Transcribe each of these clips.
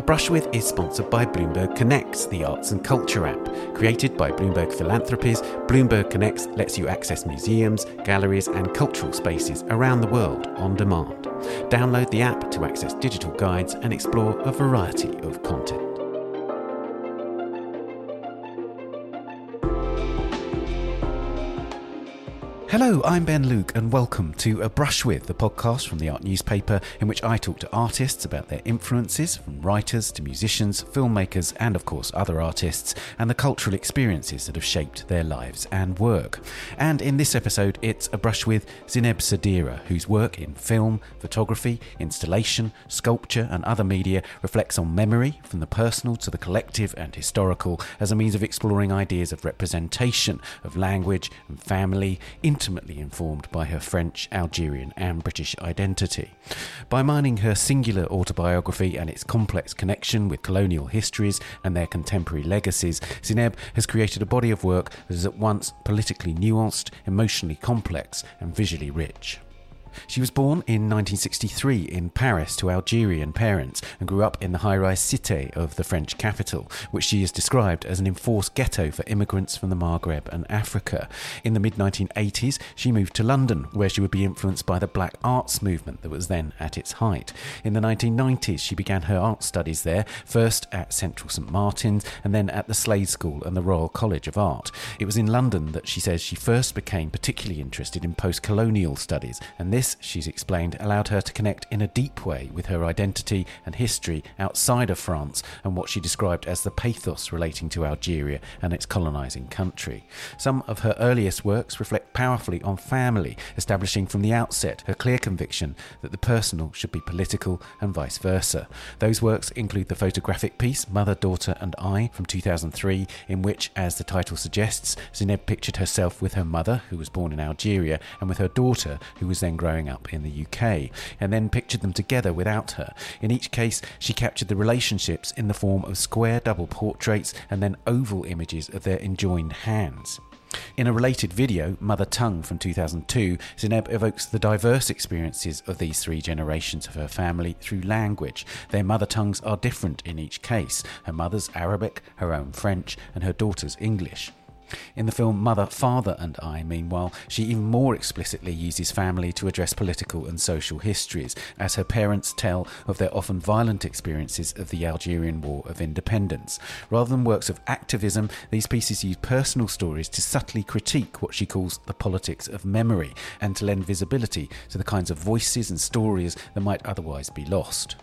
A Brush With is sponsored by Bloomberg Connects, the arts and culture app. Created by Bloomberg Philanthropies, Bloomberg Connects lets you access museums, galleries, and cultural spaces around the world on demand. Download the app to access digital guides and explore a variety of content. Hello, I'm Ben Luke, and welcome to A Brush With, the podcast from the art newspaper, in which I talk to artists about their influences, from writers to musicians, filmmakers, and of course other artists, and the cultural experiences that have shaped their lives and work. And in this episode, it's A Brush With Zineb Sedira, whose work in film, photography, installation, sculpture, and other media reflects on memory, from the personal to the collective and historical, as a means of exploring ideas of representation, of language and family, intimately informed by her French, Algerian, and British identity. By mining her singular autobiography and its complex connection with colonial histories and their contemporary legacies, Zineb has created a body of work that is at once politically nuanced, emotionally complex, and visually rich. She was born in 1963 in Paris to Algerian parents and grew up in the high rise Cité of the French capital, which she has described as an enforced ghetto for immigrants from the Maghreb and Africa. In the mid 1980s, she moved to London, where she would be influenced by the black arts movement that was then at its height. In the 1990s, she began her art studies there, first at Central St Martin's and then at the Slade School and the Royal College of Art. It was in London that she says she first became particularly interested in post colonial studies, and this this, she's explained, allowed her to connect in a deep way with her identity and history outside of France and what she described as the pathos relating to Algeria and its colonising country. Some of her earliest works reflect powerfully on family, establishing from the outset her clear conviction that the personal should be political and vice versa. Those works include the photographic piece Mother, Daughter and I from 2003, in which, as the title suggests, Zineb pictured herself with her mother, who was born in Algeria, and with her daughter, who was then growing up in the UK, and then pictured them together without her. In each case, she captured the relationships in the form of square double portraits and then oval images of their enjoined hands. In a related video, Mother Tongue from 2002, Zineb evokes the diverse experiences of these three generations of her family through language. Their mother tongues are different in each case her mother's Arabic, her own French, and her daughter's English. In the film Mother, Father and I, meanwhile, she even more explicitly uses family to address political and social histories, as her parents tell of their often violent experiences of the Algerian War of Independence. Rather than works of activism, these pieces use personal stories to subtly critique what she calls the politics of memory and to lend visibility to the kinds of voices and stories that might otherwise be lost.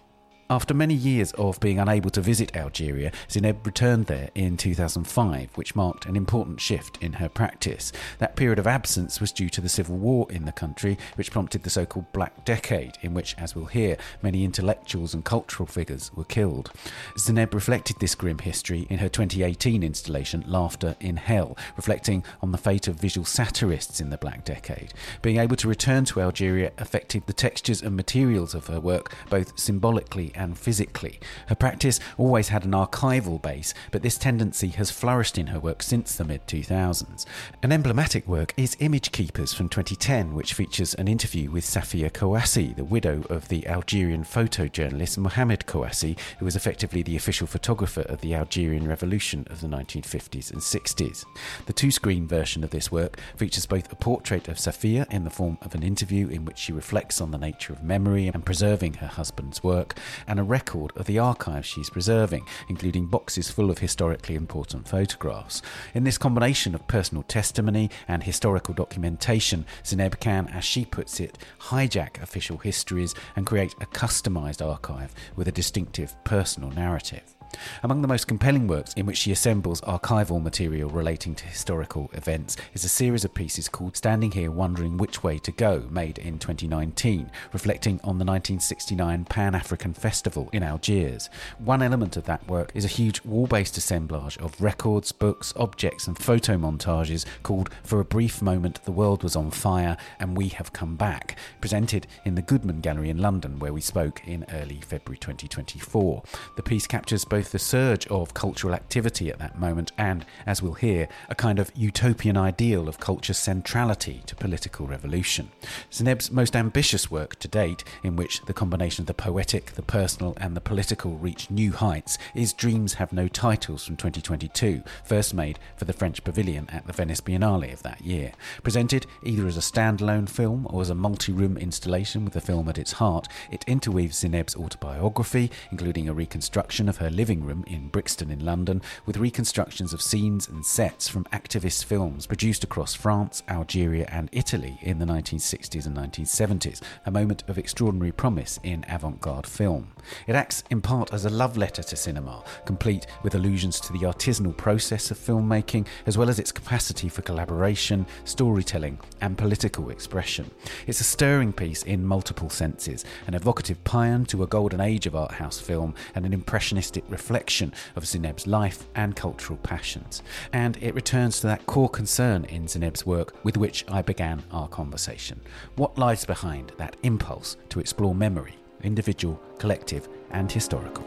After many years of being unable to visit Algeria, Zineb returned there in 2005, which marked an important shift in her practice. That period of absence was due to the civil war in the country, which prompted the so called Black Decade, in which, as we'll hear, many intellectuals and cultural figures were killed. Zineb reflected this grim history in her 2018 installation, Laughter in Hell, reflecting on the fate of visual satirists in the Black Decade. Being able to return to Algeria affected the textures and materials of her work, both symbolically and physically. Her practice always had an archival base, but this tendency has flourished in her work since the mid 2000s. An emblematic work is Image Keepers from 2010, which features an interview with Safia Kouaci, the widow of the Algerian photojournalist Mohamed Kouaci, who was effectively the official photographer of the Algerian Revolution of the 1950s and 60s. The two screen version of this work features both a portrait of Safia in the form of an interview in which she reflects on the nature of memory and preserving her husband's work, and a record of the archive she's preserving, including boxes full of historically important photographs. In this combination of personal testimony and historical documentation, Zineb can, as she puts it, hijack official histories and create a customised archive with a distinctive personal narrative. Among the most compelling works in which she assembles archival material relating to historical events is a series of pieces called Standing Here Wondering Which Way to Go, made in 2019, reflecting on the 1969 Pan African Festival in Algiers. One element of that work is a huge wall based assemblage of records, books, objects, and photo montages called For a Brief Moment the World Was on Fire and We Have Come Back, presented in the Goodman Gallery in London, where we spoke in early February 2024. The piece captures both both the surge of cultural activity at that moment and, as we'll hear, a kind of utopian ideal of culture's centrality to political revolution. Zineb's most ambitious work to date, in which the combination of the poetic, the personal, and the political reach new heights, is Dreams Have No Titles from 2022, first made for the French Pavilion at the Venice Biennale of that year. Presented either as a standalone film or as a multi room installation with the film at its heart, it interweaves Zineb's autobiography, including a reconstruction of her living room in Brixton in London, with reconstructions of scenes and sets from activist films produced across France, Algeria, and Italy in the 1960s and 1970s, a moment of extraordinary promise in avant garde film. It acts in part as a love letter to cinema, complete with allusions to the artisanal process of filmmaking, as well as its capacity for collaboration, storytelling, and political expression. It's a stirring piece in multiple senses, an evocative paean to a golden age of art house film, and an impressionistic reflection of Zineb's life and cultural passions. And it returns to that core concern in Zineb's work with which I began our conversation. What lies behind that impulse to explore memory, individual, collective, and historical?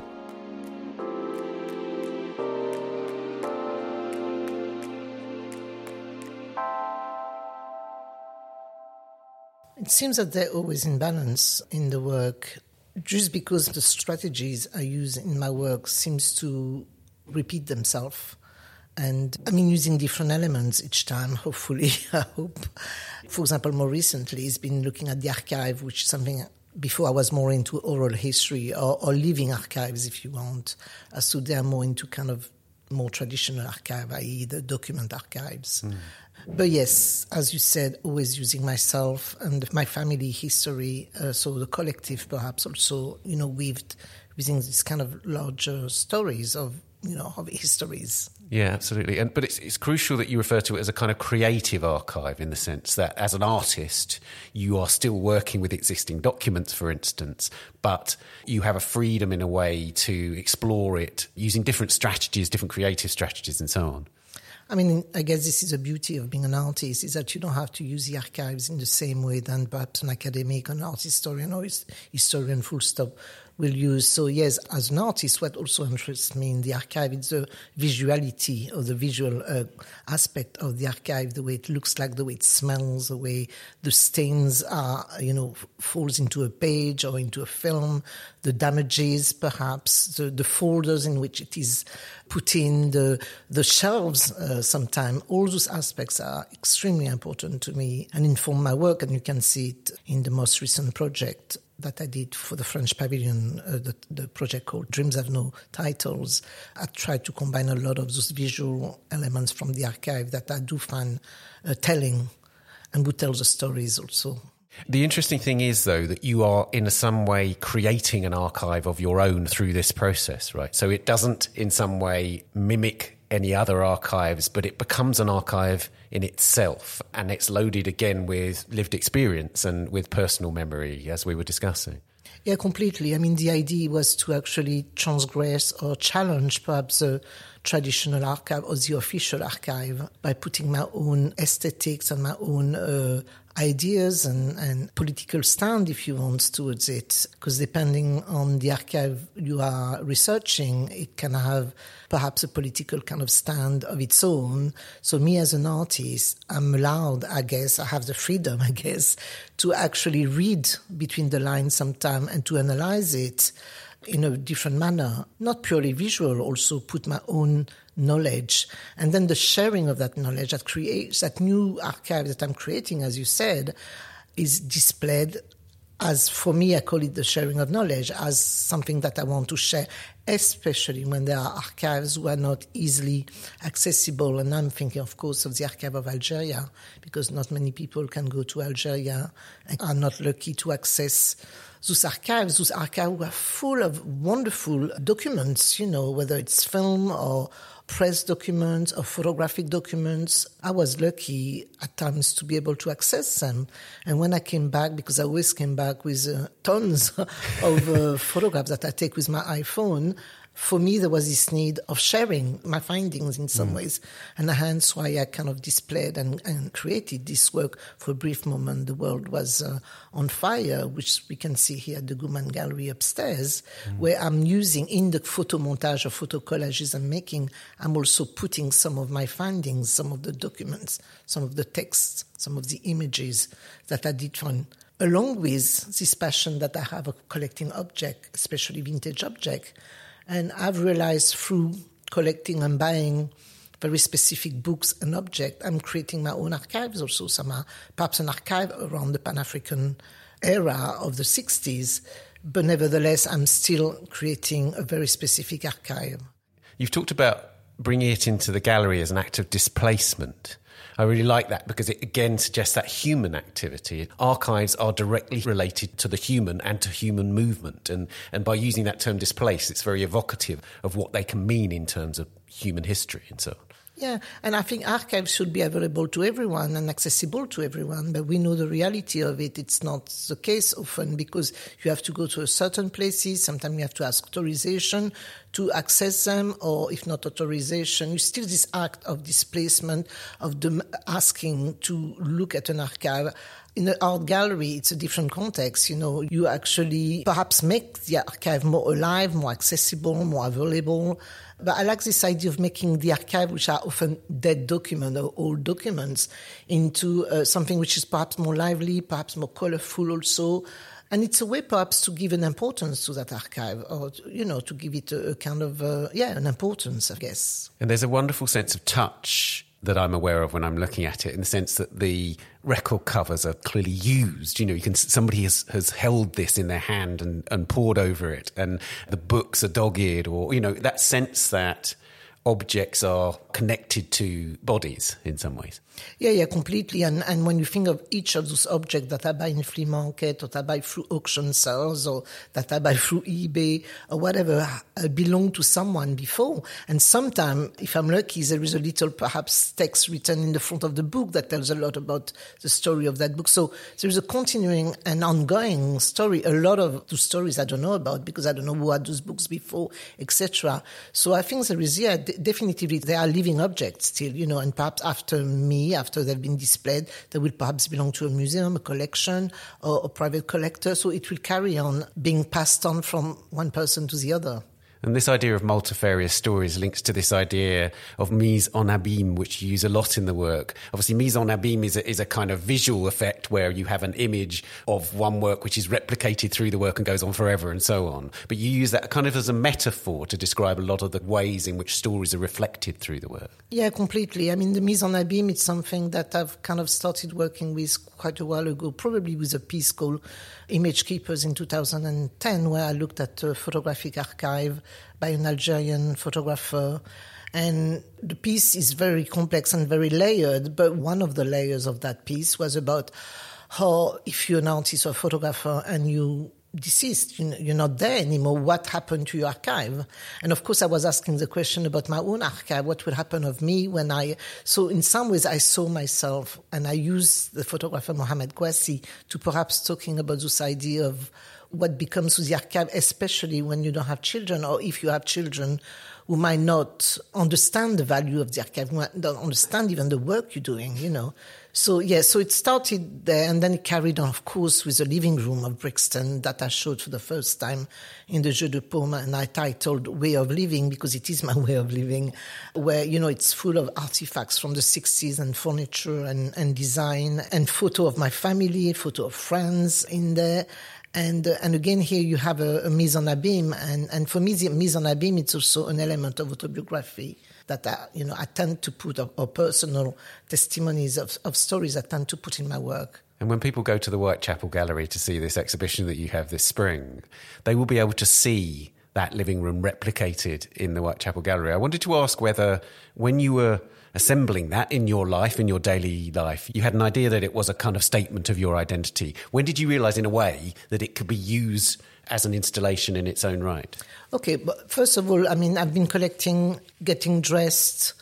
It seems that they're always in balance in the work, just because the strategies I use in my work seems to repeat themselves. And I mean, using different elements each time, hopefully, I hope. For example, more recently, it's been looking at the archive, which is something before I was more into oral history or, or living archives, if you want. So they are more into kind of more traditional archive, i.e., the document archives. Mm. But yes, as you said, always using myself and my family history, uh, so the collective perhaps also, you know, weaved within these kind of larger stories of, you know, of histories. Yeah, absolutely. And but it's it's crucial that you refer to it as a kind of creative archive in the sense that as an artist, you are still working with existing documents, for instance, but you have a freedom in a way to explore it using different strategies, different creative strategies, and so on. I mean, I guess this is the beauty of being an artist is that you don't have to use the archives in the same way than perhaps an academic, an art historian, or historian full stop will use. So yes, as an artist, what also interests me in the archive is the visuality or the visual uh, aspect of the archive, the way it looks like, the way it smells, the way the stains are, you know, falls into a page or into a film, the damages, perhaps the, the folders in which it is put in, the the shelves. Uh, Sometimes all those aspects are extremely important to me and inform my work, and you can see it in the most recent project that I did for the French Pavilion, uh, the, the, project called Dreams Have No Titles, I tried to combine a lot of those visual elements from the archive that I do find uh, telling and would tell the stories also. The interesting thing is, though, that you are in some way creating an archive of your own through this process, right? So it doesn't in some way mimic any other archives, but it becomes an archive in itself and it's loaded again with lived experience and with personal memory, as we were discussing. Yeah, completely. I mean, the idea was to actually transgress or challenge perhaps the traditional archive or the official archive by putting my own aesthetics and my own uh, ideas and, and political stand, if you want, towards it. Because depending on the archive you are researching, it can have perhaps a political kind of stand of its own. So, me as an artist, I'm allowed, I guess, I have the freedom, I guess, to actually read between the lines sometime and to analyze it in a different manner, not purely visual, also put my own knowledge. And then the sharing of that knowledge that creates that new archive that I'm creating, as you said, is displayed as for me, I call it the sharing of knowledge as something that I want to share, especially when there are archives who are not easily accessible. And I'm thinking, of course, of the archive of Algeria, because not many people can go to Algeria and are not lucky to access those archives, those archives were full of wonderful documents, you know, whether it's film or press documents or photographic documents. I was lucky at times to be able to access them. And when I came back, because I always came back with uh, tons of uh, photographs that I take with my iPhone, for me, there was this need of sharing my findings in some mm. ways. And hence why I kind of displayed and, and, created this work for a brief moment. The world was uh, on fire, which we can see here at the Goodman Gallery upstairs, mm. where I'm using in the photo montage or photo collages I'm making, I'm also putting some of my findings, some of the documents, some of the texts, some of the images that I did find along with this passion that I have of collecting objects, especially vintage objects. And I've realized through collecting and buying very specific books and objects, I'm creating my own archives also, some perhaps an archive around the Pan African era of the 60s. But nevertheless, I'm still creating a very specific archive. You've talked about bringing it into the gallery as an act of displacement. I really like that because it again suggests that human activity. Archives are directly related to the human and to human movement. And, and by using that term displace, it's very evocative of what they can mean in terms of human history and so on. Yeah, and I think archives should be available to everyone and accessible to everyone, but we know the reality of it. It's not the case often because you have to go to a certain places. Sometimes you have to ask authorization to access them, or if not authorization, you still this act of displacement of them asking to look at an archive in an art gallery, it's a different context. You know, you actually perhaps make the archive more alive, more accessible, more available. But I like this idea of making the archive, which are often dead documents or old documents, into uh, something which is perhaps more lively, perhaps more colorful also. And it's a way perhaps to give an importance to that archive or, you know, to give it a, a kind of, uh, yeah, an importance, I guess. And there's a wonderful sense of touch that I'm aware of when I'm looking at it, in the sense that the record covers are clearly used. You know, you can somebody has, has held this in their hand and, and poured over it, and the books are dog-eared, or you know, that sense that objects are connected to bodies in some ways. Yeah, yeah, completely. And and when you think of each of those objects that I buy in flea market or that I buy through auction sales or that I buy through eBay or whatever, uh, belong to someone before. And sometimes, if I'm lucky, there is a little perhaps text written in the front of the book that tells a lot about the story of that book. So there is a continuing and ongoing story. A lot of the stories I don't know about because I don't know who had those books before, etc. So I think there is, yeah, definitely they are living objects still, you know, and perhaps after me after they've been displayed. They will perhaps belong to a museum, a collection, or a private collector. So it will carry on being passed on from one person to the other. And this idea of multifarious stories links to this idea of mise en abîme, which you use a lot in the work. Obviously, mise en abîme is a, is a kind of visual effect where you have an image of one work which is replicated through the work and goes on forever and so on. But you use that kind of as a metaphor to describe a lot of the ways in which stories are reflected through the work. Yeah, completely. I mean, the mise en abîme is something that I've kind of started working with quite a while ago, probably with a piece called Image Keepers in 2010, where I looked at a photographic archive by an Algerian photographer. And the piece is very complex and very layered, but one of the layers of that piece was about how, if you're an artist or photographer and you deceased, you're not there anymore. What happened to your archive? And of course, I was asking the question about my own archive. What would happen of me when I, so in some ways I saw myself and I used the photographer Mohamed Kouaci to perhaps talking about this idea of what becomes of the archive, especially when you don't have children or if you have children who might not understand the value of the archive, who don't understand even the work you're doing, you know. So yeah, so it started there, and then it carried on, of course, with the living room of Brixton that I showed for the first time in the Jeu de Paume, and I titled "Way of Living" because it is my way of living, where you know it's full of artifacts from the '60s and furniture and, and design and photo of my family, photo of friends in there. And uh, and again here you have a, a mise en abîme, and and for me the mise en abîme it's also an element of autobiography that I, you know, I tend to put, or, or personal testimonies of, of stories I tend to put in my work. And when people go to the Whitechapel Gallery to see this exhibition that you have this spring, they will be able to see that living room replicated in the Whitechapel Gallery. I wanted to ask whether, when you were assembling that in your life, in your daily life, you had an idea that it was a kind of statement of your identity. When did you realize, in a way, that it could be used as an installation in its own right? Okay, but first of all, I mean, I've been collecting, getting dressed,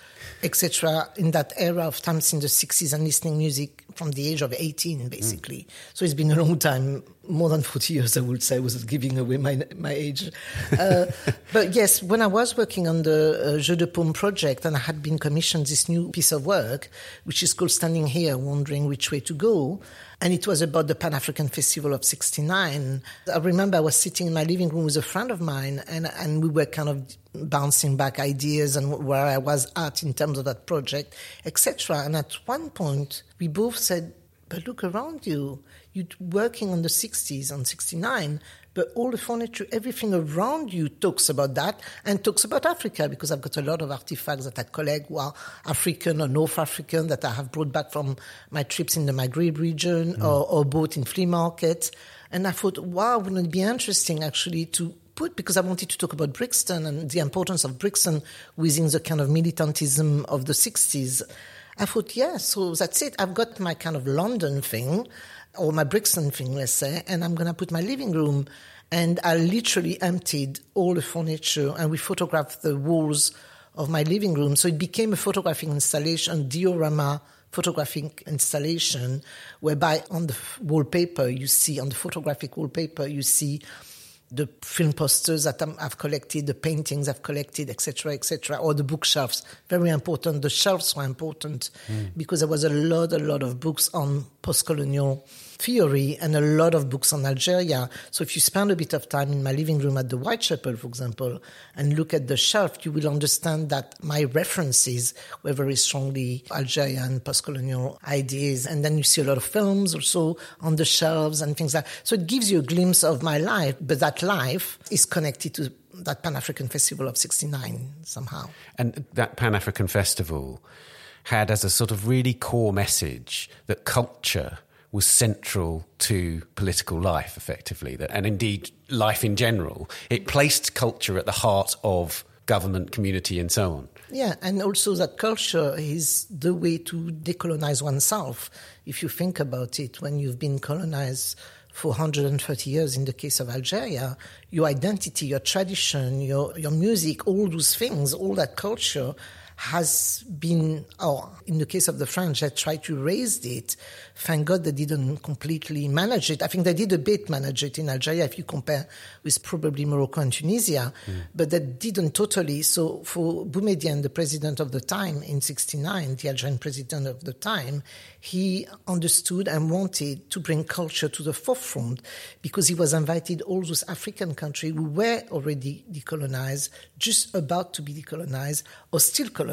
etc., in that era of times in the 60s and listening music from the age of 18, basically. Mm. So it's been a long time, more than 40 years, I would say, without giving away my, my age. Uh, but yes, when I was working on the uh, Jeu de Paume project and I had been commissioned this new piece of work, which is called Standing Here, Wondering Which Way to Go, and it was about the Pan African Festival of 69. I remember I was sitting in my living room with a friend of mine, and, and we were kind of bouncing back ideas and where I was at in terms of that project, etc. And at one point, we both said, But look around you. You're working on the 60s, on 69, but all the furniture, everything around you talks about that and talks about Africa because I've got a lot of artifacts that I collect who are African or North African that I have brought back from my trips in the Maghreb region mm. or, or bought in flea markets. And I thought, wow, wouldn't it be interesting actually to put, because I wanted to talk about Brixton and the importance of Brixton within the kind of militantism of the 60s. I thought, yeah, so that's it. I've got my kind of London thing or my Brixton thing, let's say, and I'm going to put my living room. And I literally emptied all the furniture and we photographed the walls of my living room. So it became a photographing installation, diorama photographic installation, whereby on the wallpaper you see, on the photographic wallpaper, you see the film posters that I've collected, the paintings I've collected, etc., etc., or the bookshelves. Very important. The shelves were important mm. because there was a lot, a lot of books on post-colonial theory and a lot of books on Algeria. So if you spend a bit of time in my living room at the Whitechapel, for example, and look at the shelf, you will understand that my references were very strongly Algerian post-colonial ideas. And then you see a lot of films also on the shelves and things like that. So it gives you a glimpse of my life, but that life is connected to that Pan African Festival of 69 somehow. And that Pan African Festival had as a sort of really core message that culture was central to political life, effectively, and indeed life in general. It placed culture at the heart of government, community, and so on. Yeah, and also that culture is the way to decolonize oneself. If you think about it, when you've been colonized for 130 years in the case of Algeria, your identity, your tradition, your, your music, all those things, all that culture has been, or in the case of the French, they tried to raise it. Thank God they didn't completely manage it. I think they did a bit manage it in Algeria if you compare with probably Morocco and Tunisia, mm. but they didn't totally. So for Boumedienne, the president of the time in 69, the Algerian president of the time, he understood and wanted to bring culture to the forefront because he was invited all those African countries who were already decolonized, just about to be decolonized, or still colonized.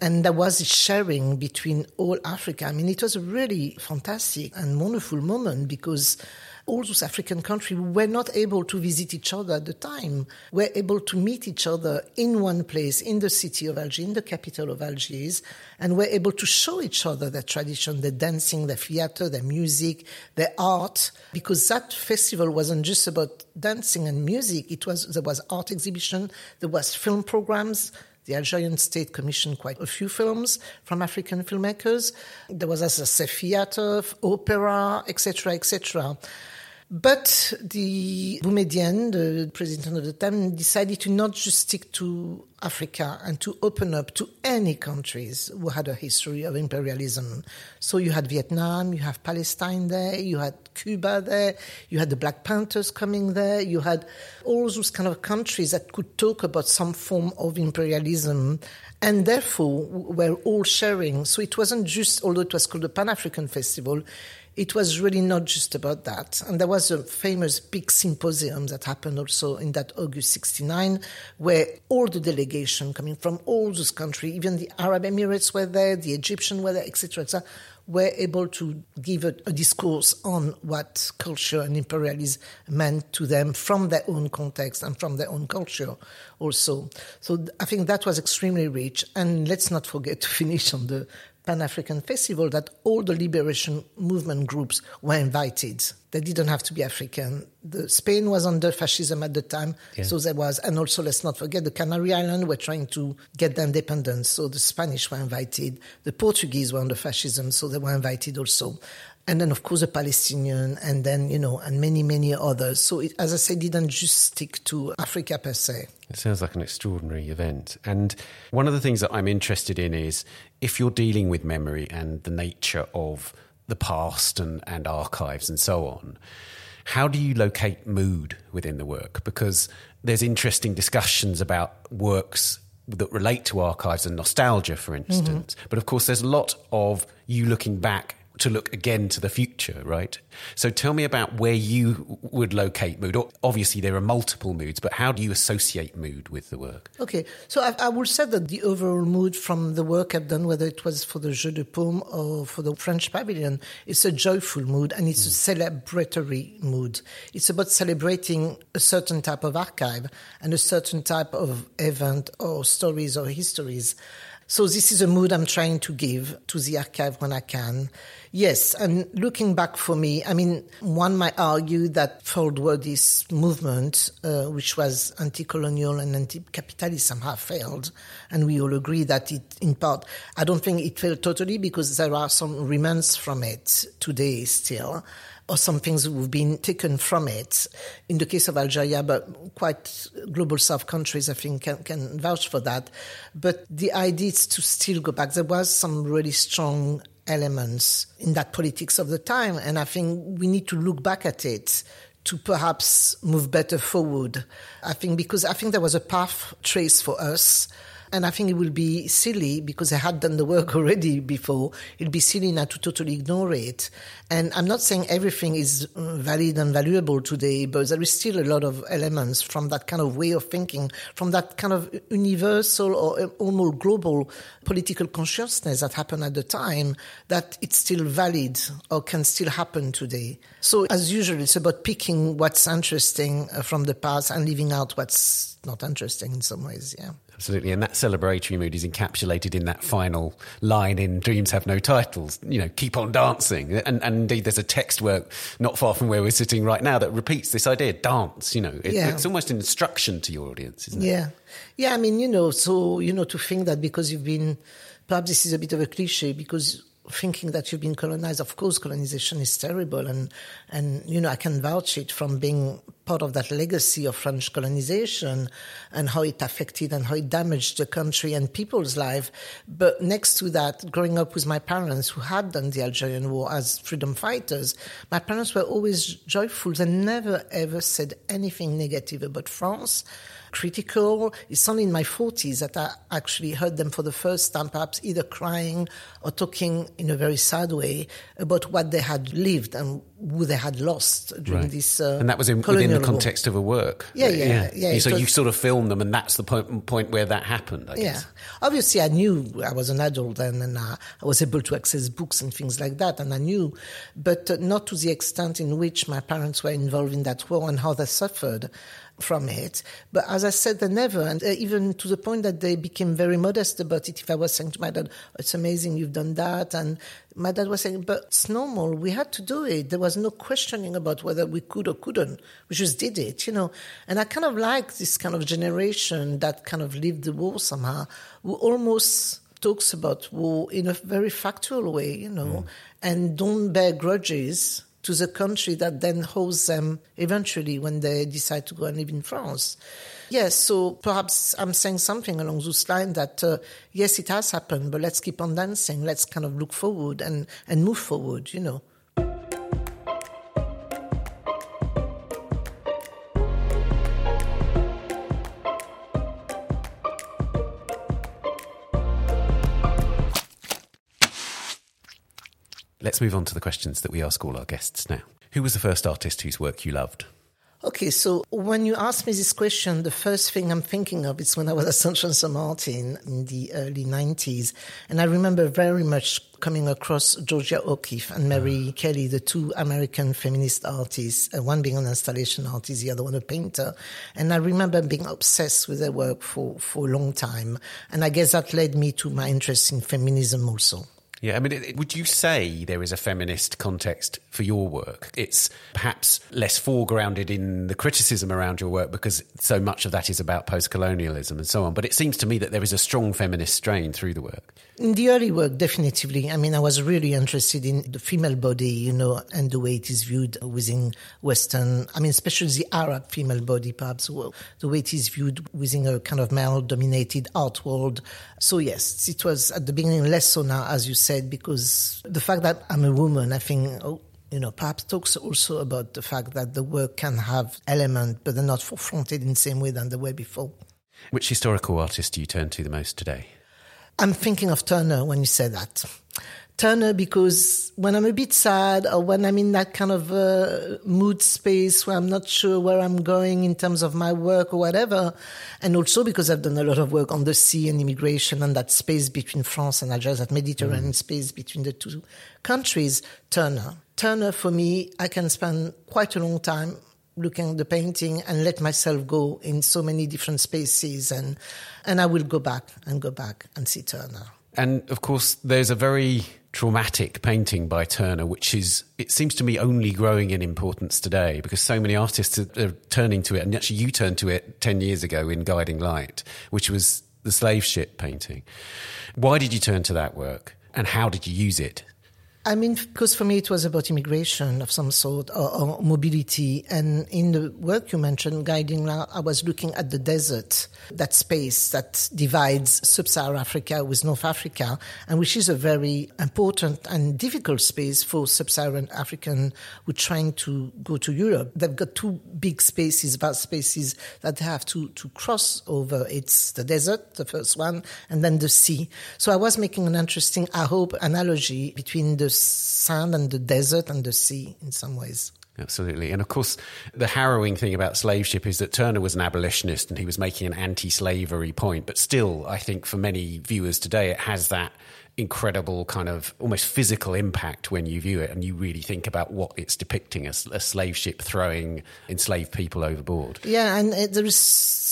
And there was a sharing between all Africa. I mean, it was a really fantastic and wonderful moment because all those African countries were not able to visit each other at the time, were able to meet each other in one place, in the city of Algiers, in the capital of Algiers, and were able to show each other their tradition, their dancing, their theater, their music, their art, because that festival wasn't just about dancing and music. It was, there was art exhibition, there was film programs, the Algerian state commissioned quite a few films from African filmmakers. There was, as I theater, opera, etc., etc. But the Boumedienne, the president of the time, decided to not just stick to Africa and to open up to any countries who had a history of imperialism. So you had Vietnam, you have Palestine there, you had Cuba there, you had the Black Panthers coming there, you had all those kind of countries that could talk about some form of imperialism and therefore were all sharing. So it wasn't just, although it was called the Pan African Festival, it was really not just about that. And there was a famous big symposium that happened also in that August 69, where all the delegation coming from all those countries, even the Arab Emirates were there, the Egyptian were there, etc., etc., were able to give a, a, discourse on what culture and imperialism meant to them from their own context and from their own culture also. So I think that was extremely rich. And let's not forget to finish on the Pan African Festival that all the liberation movement groups were invited. They didn't have to be African. The, Spain was under fascism at the time, yeah. so there was, and also let's not forget the Canary Islands were trying to get their independence, so the Spanish were invited. The Portuguese were under fascism, so they were invited also. And then of course the Palestinian, and then you know, and many many others. So it, as I said, didn't just stick to Africa per se. It sounds like an extraordinary event. And one of the things that I'm interested in is if you're dealing with memory and the nature of the past and, and archives and so on, how do you locate mood within the work? Because there's interesting discussions about works that relate to archives and nostalgia, for instance. Mm-hmm. But of course, there's a lot of you looking back to look again to the future, right? So tell me about where you would locate mood. Obviously, there are multiple moods, but how do you associate mood with the work? Okay, so I, I would say that the overall mood from the work I've done, whether it was for the Jeu de Paume or for the French Pavilion, it's a joyful mood and it's mm. a celebratory mood. It's about celebrating a certain type of archive and a certain type of event or stories or histories. So this is a mood I'm trying to give to the archive when I can. Yes, and looking back for me, I mean, one might argue that Third Worldist movement, uh, which was anti-colonial and anti-capitalist, somehow failed, and we all agree that it, in part, I don't think it failed totally because there are some remnants from it today still or some things have been taken from it. In the case of Algeria, but quite global South countries, I think, can, can vouch for that. But the idea is to still go back. There was some really strong elements in that politics of the time, and I think we need to look back at it to perhaps move better forward. I think because I think there was a path traced for us and I think it will be silly because I had done the work already before. It'll be silly now to totally ignore it. And I'm not saying everything is uh, valid and valuable today, but there is still a lot of elements from that kind of way of thinking, from that kind of universal or uh, almost global political consciousness that happened at the time that it's still valid or can still happen today. So as usual, it's about picking what's interesting uh, from the past and leaving out what's not interesting in some ways. Yeah. Absolutely. And that celebratory mood is encapsulated in that final line in Dreams Have No Titles, you know, keep on dancing. And, and indeed, there's a text work not far from where we're sitting right now that repeats this idea dance, you know, it, yeah. it's almost an instruction to your audience, isn't it? Yeah. Yeah. I mean, you know, so, you know, to think that because you've been, perhaps this is a bit of a cliche because thinking that you've been colonized. Of course, colonization is terrible, and and you know I can vouch it from being part of that legacy of French colonization and how it affected and how it damaged the country and people's life. But next to that, growing up with my parents who had done the Algerian War as freedom fighters, my parents were always joyful. They never ever said anything negative about France critical. It's only in my 40s that I actually heard them for the first time, perhaps either crying or talking in a very sad way about what they had lived and who they had lost during right. this. Uh, and that was in, within the context war. of a work. Yeah, yeah, yeah. yeah so was, you sort of filmed them, and that's the point, point where that happened. I yeah. Guess. Obviously, I knew I was an adult then, and uh, I was able to access books and things like that, and I knew, but uh, not to the extent in which my parents were involved in that war and how they suffered from it. But as I said, they never, and uh, even to the point that they became very modest about it. If I was saying to my dad, "It's amazing you've done that," and my dad was saying, "But it's normal. We had to do it. There was no questioning about whether we could or couldn't. We just did it, you know." And I kind of like this kind of generation that kind of lived the war somehow, who almost talks about war in a very factual way, you know, mm. and don't bear grudges to the country that then hosts them eventually when they decide to go and live in France. Yes, so perhaps I'm saying something along those lines that uh, yes, it has happened, but let's keep on dancing. Let's kind of look forward and, and move forward, you know. Let's move on to the questions that we ask all our guests now. Who was the first artist whose work you loved? Okay, so when you ask me this question, the first thing I'm thinking of is when I was at Saint-Jean-Saint-Martin in the early 90s. And I remember very much coming across Georgia O'Keeffe and Mary ah. Kelly, the two American feminist artists, uh, one being an installation artist, the other one a painter. And I remember being obsessed with their work for, for a long time. And I guess that led me to my interest in feminism also. Yeah, I mean, it, would you say there is a feminist context for your work? It's perhaps less foregrounded in the criticism around your work because so much of that is about post colonialism and so on. But it seems to me that there is a strong feminist strain through the work. In the early work, definitely. I mean, I was really interested in the female body, you know, and the way it is viewed within Western, I mean, especially the Arab female body, perhaps, well, the way it is viewed within a kind of male dominated art world. So, yes, it was at the beginning less so now, as you said, because the fact that I'm a woman, I think, oh, you know, perhaps talks also about the fact that the work can have element, but they're not fronted in the same way than they were before. Which historical artist do you turn to the most today? I'm thinking of Turner when you say that. Turner because when I'm a bit sad or when I'm in that kind of uh, mood space where I'm not sure where I'm going in terms of my work or whatever, and also because I've done a lot of work on the sea and immigration and that space between France and Algeria, that Mediterranean mm. space between the two countries, Turner. Turner, for me, I can spend quite a long time looking at the painting and let myself go in so many different spaces and and I will go back and go back and see Turner. And of course there's a very traumatic painting by Turner which is it seems to me only growing in importance today because so many artists are, are turning to it and actually you turned to it 10 years ago in Guiding Light which was the slave ship painting. Why did you turn to that work and how did you use it? I mean, because for me it was about immigration of some sort or, or mobility. And in the work you mentioned, guiding, I was looking at the desert, that space that divides sub-Saharan Africa with North Africa, and which is a very important and difficult space for sub-Saharan African who are trying to go to Europe. They've got two big spaces, vast spaces that they have to, to cross over. It's the desert, the first one, and then the sea. So I was making an interesting, I hope, analogy between the sand and the desert and the sea in some ways. Absolutely. And of course, the harrowing thing about slave ship is that Turner was an abolitionist and he was making an anti slavery point. But still, I think for many viewers today, it has that incredible kind of almost physical impact when you view it and you really think about what it's depicting as a slave ship throwing enslaved people overboard. Yeah, and it, there is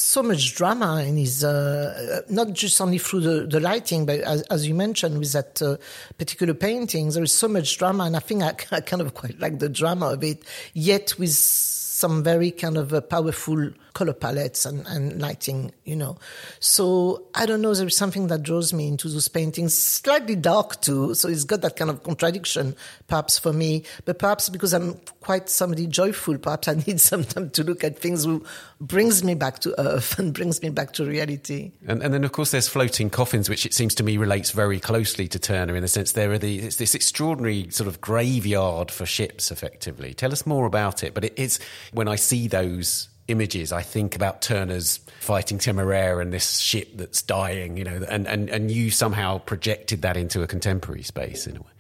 so much drama in his, uh, not just only through the, the lighting, but as, as, you mentioned with that uh, particular painting, there is so much drama, and I think I, I kind of quite like the drama of it, yet with some very kind of uh, powerful color palettes and, and lighting, you know. So I don't know, there is something that draws me into those paintings, slightly dark too. So it's got that kind of contradiction, perhaps for me, but perhaps because I'm quite somebody joyful, perhaps I need some time to look at things who brings me back to earth and brings me back to reality. And, and then of course there's floating coffins, which it seems to me relates very closely to Turner in the sense there are the, it's this extraordinary sort of graveyard for ships effectively. Tell us more about it. But it is, when I see those images, I think about Turner's fighting Temeraire and this ship that's dying, you know, and, and, and you somehow projected that into a contemporary space in a way.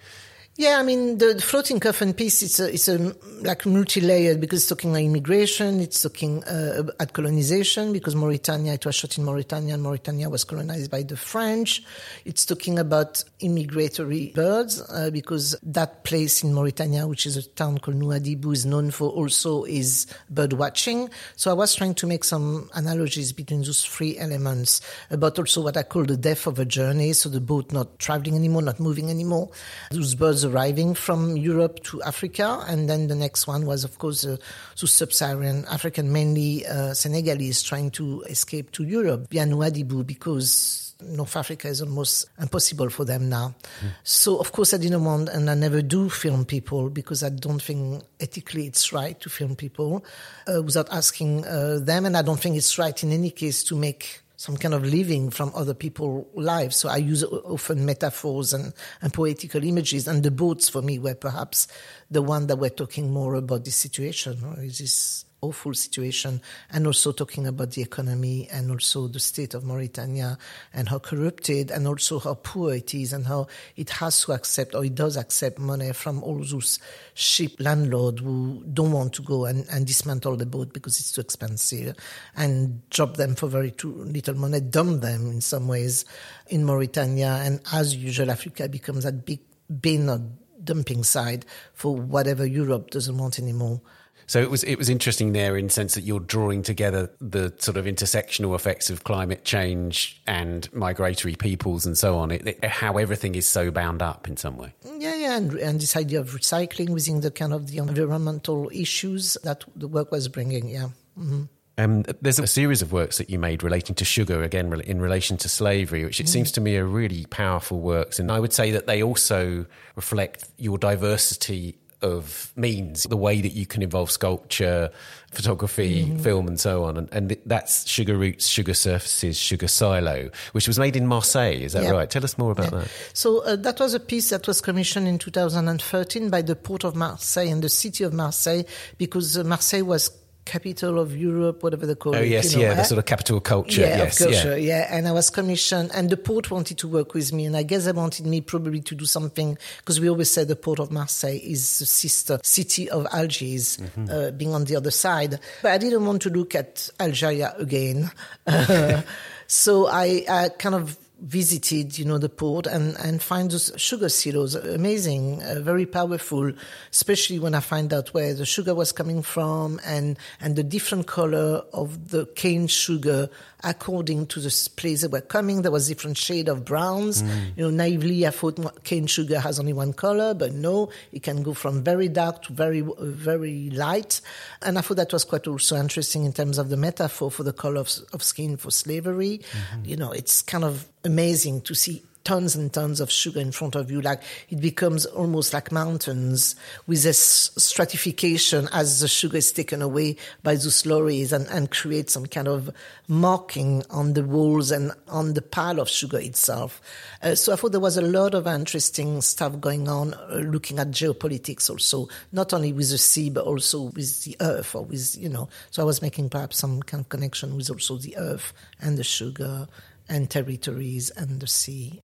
Yeah, I mean the floating coffin piece. It's a it's a like multi-layered because it's talking about immigration. It's talking uh, at colonization because Mauritania. It was shot in Mauritania, and Mauritania was colonized by the French. It's talking about immigratory birds uh, because that place in Mauritania, which is a town called Nouadhibou, is known for also is bird watching. So I was trying to make some analogies between those three elements about also what I call the death of a journey. So the boat not traveling anymore, not moving anymore. Those birds arriving from Europe to Africa. And then the next one was, of course, uh, to sub-Saharan African, mainly uh, Senegalese, trying to escape to Europe via Nouadhibou because North Africa is almost impossible for them now. Mm. So, of course, I didn't want, and I never do film people because I don't think ethically it's right to film people uh, without asking uh, them. And I don't think it's right in any case to make some kind of living from other people's lives. So I use often metaphors and, and poetical images. And the boats for me were perhaps the one that were talking more about this situation, or this awful situation and also talking about the economy and also the state of Mauritania and how corrupted and also how poor it is and how it has to accept or it does accept money from all those ship landlords who don't want to go and, and dismantle the boat because it's too expensive and drop them for very too little money, dump them in some ways in Mauritania. And as usual, Africa becomes that big bin or dumping side for whatever Europe doesn't want anymore. So it was it was interesting there in the sense that you're drawing together the sort of intersectional effects of climate change and migratory peoples and so on. It, it, how everything is so bound up in some way. Yeah, yeah, and, and this idea of recycling within the kind of the environmental issues that the work was bringing. Yeah. Mm-hmm. Um, there's a series of works that you made relating to sugar, again, in relation to slavery, which it mm. seems to me are really powerful works. And I would say that they also reflect your diversity of means, the way that you can involve sculpture, photography, mm. film, and so on. And, and, that's Sugar Roots, Sugar Surfaces, Sugar Silo, which was made in Marseille. Is that yeah. right? Tell us more about yeah. that. So uh, that was a piece that was commissioned in 2013 by the Port of Marseille and the city of Marseille because uh, Marseille was capital of Europe, whatever they call oh, it. Oh yes, you know, yeah, the sort of capital culture. Yeah, yes, of culture. Yeah. yeah. And I was commissioned, and the port wanted to work with me, and I guess they wanted me probably to do something because we always say the port of Marseille is the sister city of Algiers, mm-hmm. uh, being on the other side. But I didn't want to look at Algeria again, so I, I kind of visited, you know, the port and, and find those sugar silos amazing, uh, very powerful, especially when I find out where the sugar was coming from and, and the different color of the cane sugar according to the place they were coming. There was different shade of browns. Mm. You know, naively, I thought cane sugar has only one color, but no, it can go from very dark to very, very light. And I thought that was quite also interesting in terms of the metaphor for the color of, of skin for slavery. Mm-hmm. You know, it's kind of amazing to see tons and tons of sugar in front of you. Like it becomes almost like mountains with this stratification as the sugar is taken away by those lorries and, and create some kind of marking on the walls and on the pile of sugar itself. Uh, so I thought there was a lot of interesting stuff going on, uh, looking at geopolitics also, not only with the sea, but also with the earth or with, you know, so I was making perhaps some kind of connection with also the earth and the sugar and territories and the sea.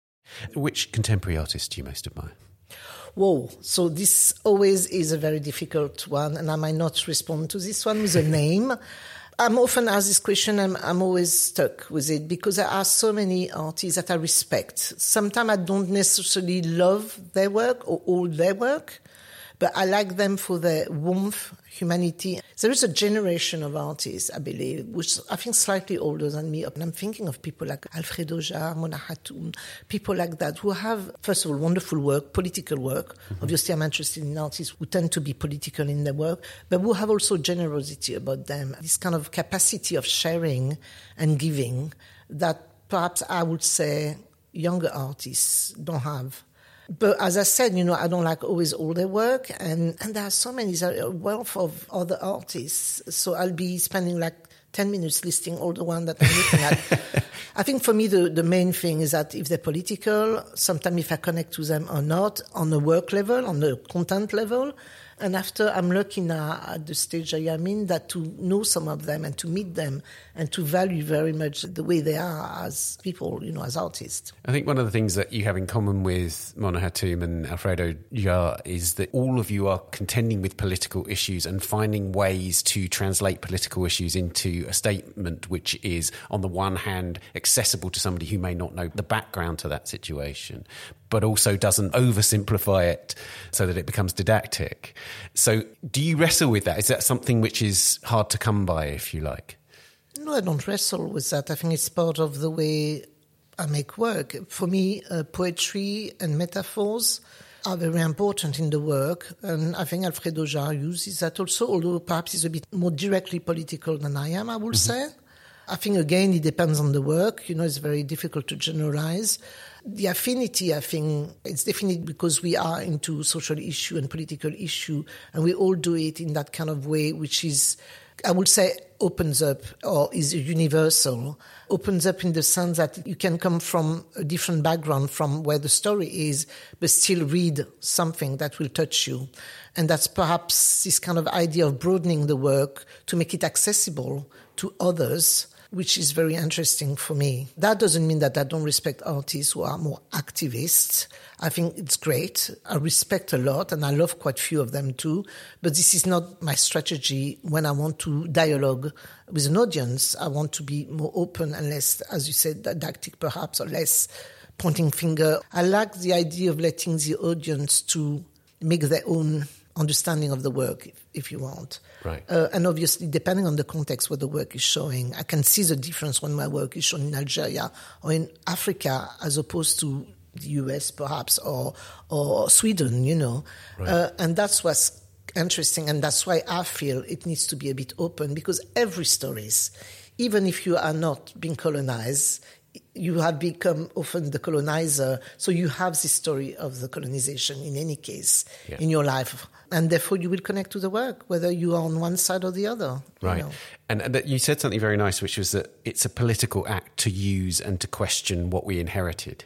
Which contemporary artist do you most admire? Whoa, so this always is a very difficult one, and I might not respond to this one with a name. I'm often asked this question, and I'm always stuck with it because there are so many artists that I respect. Sometimes I don't necessarily love their work or all their work, but I like them for their warmth, humanity. There is a generation of artists, I believe, which I think slightly older than me. And I'm thinking of people like Alfredo Jaar, Mona Hatoum, people like that who have, first of all, wonderful work, political work. Mm-hmm. Obviously, I'm interested in artists who tend to be political in their work, but who have also generosity about them, this kind of capacity of sharing and giving that perhaps I would say younger artists don't have. But as I said, you know, I don't like always all their work, and, and there are so many, a wealth of other artists. So I'll be spending like 10 minutes listing all the ones that I'm looking at. I think for me, the, the main thing is that if they're political, sometimes if I connect to them or not, on the work level, on the content level, and after, I'm lucky now at the stage I am in that to know some of them and to meet them and to value very much the way they are as people, you know, as artists. I think one of the things that you have in common with Mona Hatoum and Alfredo Jaar is that all of you are contending with political issues and finding ways to translate political issues into a statement which is, on the one hand, accessible to somebody who may not know the background to that situation, but also doesn't oversimplify it so that it becomes didactic. So, do you wrestle with that? Is that something which is hard to come by, if you like? No, I don't wrestle with that. I think it's part of the way I make work. For me, uh, poetry and metaphors are very important in the work. And I think Alfredo Jaar uses that also, although perhaps he's a bit more directly political than I am, I would mm-hmm. say. I think again, it depends on the work. You know, it's very difficult to generalize. The affinity, I think, it's definitely because we are into social issue and political issue, and we all do it in that kind of way, which is, I would say, opens up or is universal. Opens up in the sense that you can come from a different background from where the story is, but still read something that will touch you. And that's perhaps this kind of idea of broadening the work to make it accessible to others which is very interesting for me. That doesn't mean that I don't respect artists who are more activists. I think it's great. I respect a lot and I love quite few of them too. But this is not my strategy when I want to dialogue with an audience. I want to be more open and less, as you said, didactic perhaps, or less pointing finger. I like the idea of letting the audience to make their own understanding of the work, if, if you want. Right. Uh, and obviously, depending on the context where the work is showing, I can see the difference when my work is shown in Algeria or in Africa as opposed to the US, perhaps, or or Sweden. You know, Right. uh, and that's what's interesting, and that's why I feel it needs to be a bit open because every story is even if you are not being colonized, you have become often the colonizer, so you have the story of the colonization in any case Yeah. in your life, and therefore you will connect to the work, whether you are on one side or the other. you Right. know. And, and that you said something very nice, which was that it's a political act to use and to question what we inherited.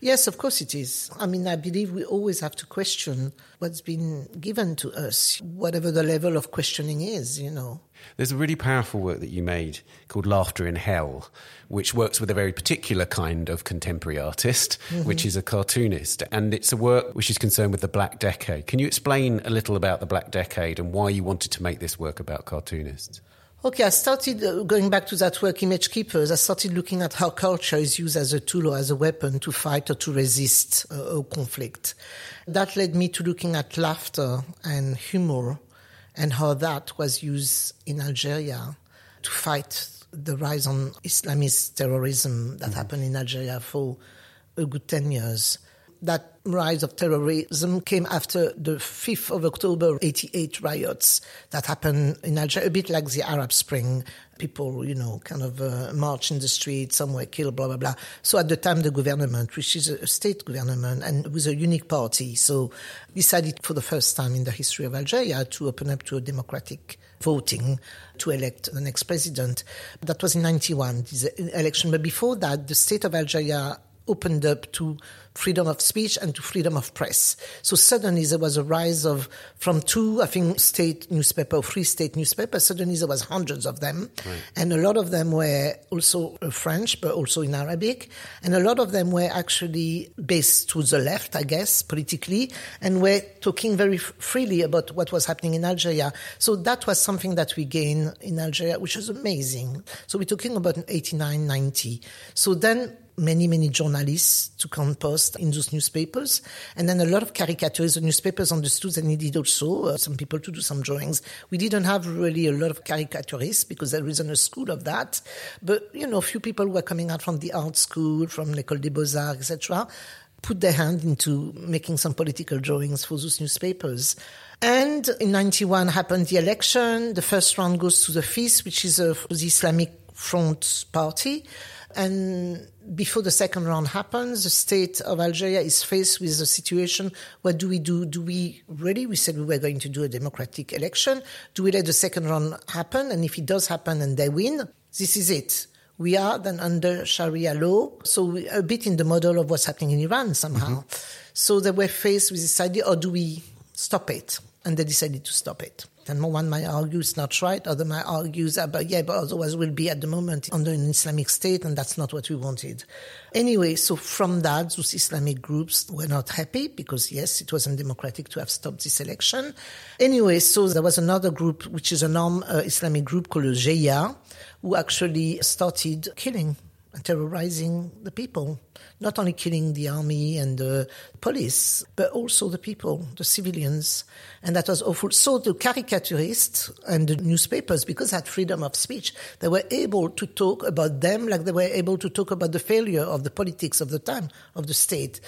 Yes, of course it is. I mean, I believe we always have to question what's been given to us, whatever the level of questioning is, you know. There's a really powerful work that you made called Laughter in Hell, which works with a very particular kind of contemporary artist, mm-hmm. which is a cartoonist. And it's a work which is concerned with the Black Decade. Can you explain a little about the Black Decade and why you wanted to make this work about cartoonists? Okay, I started uh, going back to that work, Image Keepers. I started looking at how culture is used as a tool or as a weapon to fight or to resist uh, a conflict. That led me to looking at laughter and humor and how that was used in Algeria to fight the rise on Islamist terrorism that happened in Algeria for a good 10 years. That rise of terrorism came after the 5th of October 88 riots that happened in Algeria, a bit like the Arab Spring. People, you know, kind of uh, march in the street, some were killed, blah, blah, blah. So at the time, the government, which is a state government and with a unique party, so decided for the first time in the history of Algeria to open up to a democratic voting to elect the next president. That was in 91, this election. But before that, the state of Algeria opened up to freedom of speech and to freedom of press. So suddenly there was a rise of from two, I think, state newspaper, or free state newspapers. Suddenly there was hundreds of them, and a lot of them were also uh, French, but also in Arabic, and a lot of them were actually based to the left, I guess, politically, and were talking very f- freely about what was happening in Algeria. So that was something that we gained in Algeria, which was amazing. So we're talking about 89, 90. So then many, many journalists to on post in those newspapers. And then a lot of caricaturists. The newspapers understood they needed also uh, some people to do some drawings. We didn't have really a lot of caricaturists because there isn't a school of that. But, you know, a few people were coming out from the art school, from l'École des Beaux-Arts, etc., put their hand into making some political drawings for those newspapers. And in 91 happened the election. The first round goes to the FIS, which is the Islamic Front Party. And before the second round happens, the state of Algeria is faced with a situation. What do we do? Do we really? We said we were going to do a democratic election. Do we let the second round happen? And if it does happen and they win, this is it. We are then under Sharia law. So we, a bit in the model of what's happening in Iran somehow. Mm-hmm. So they were faced with this idea, or do we stop it? And they decided to stop it. And one might argue it's not right, other might argue that, but yeah, but otherwise we'll be at the moment under an Islamic state, and that's not what we wanted. Anyway, so from that, those Islamic groups were not happy because yes, it wasn't democratic to have stopped this election. Anyway, so there was another group, which is an armed uh, Islamic group called GIA, who actually started killing terrorizing the people, not only killing the army and the police, but also the people, the civilians. And that was awful. So the caricaturists and the newspapers, because they had freedom of speech, they were able to talk about them like they were able to talk about the failure of the politics of the time, of the state.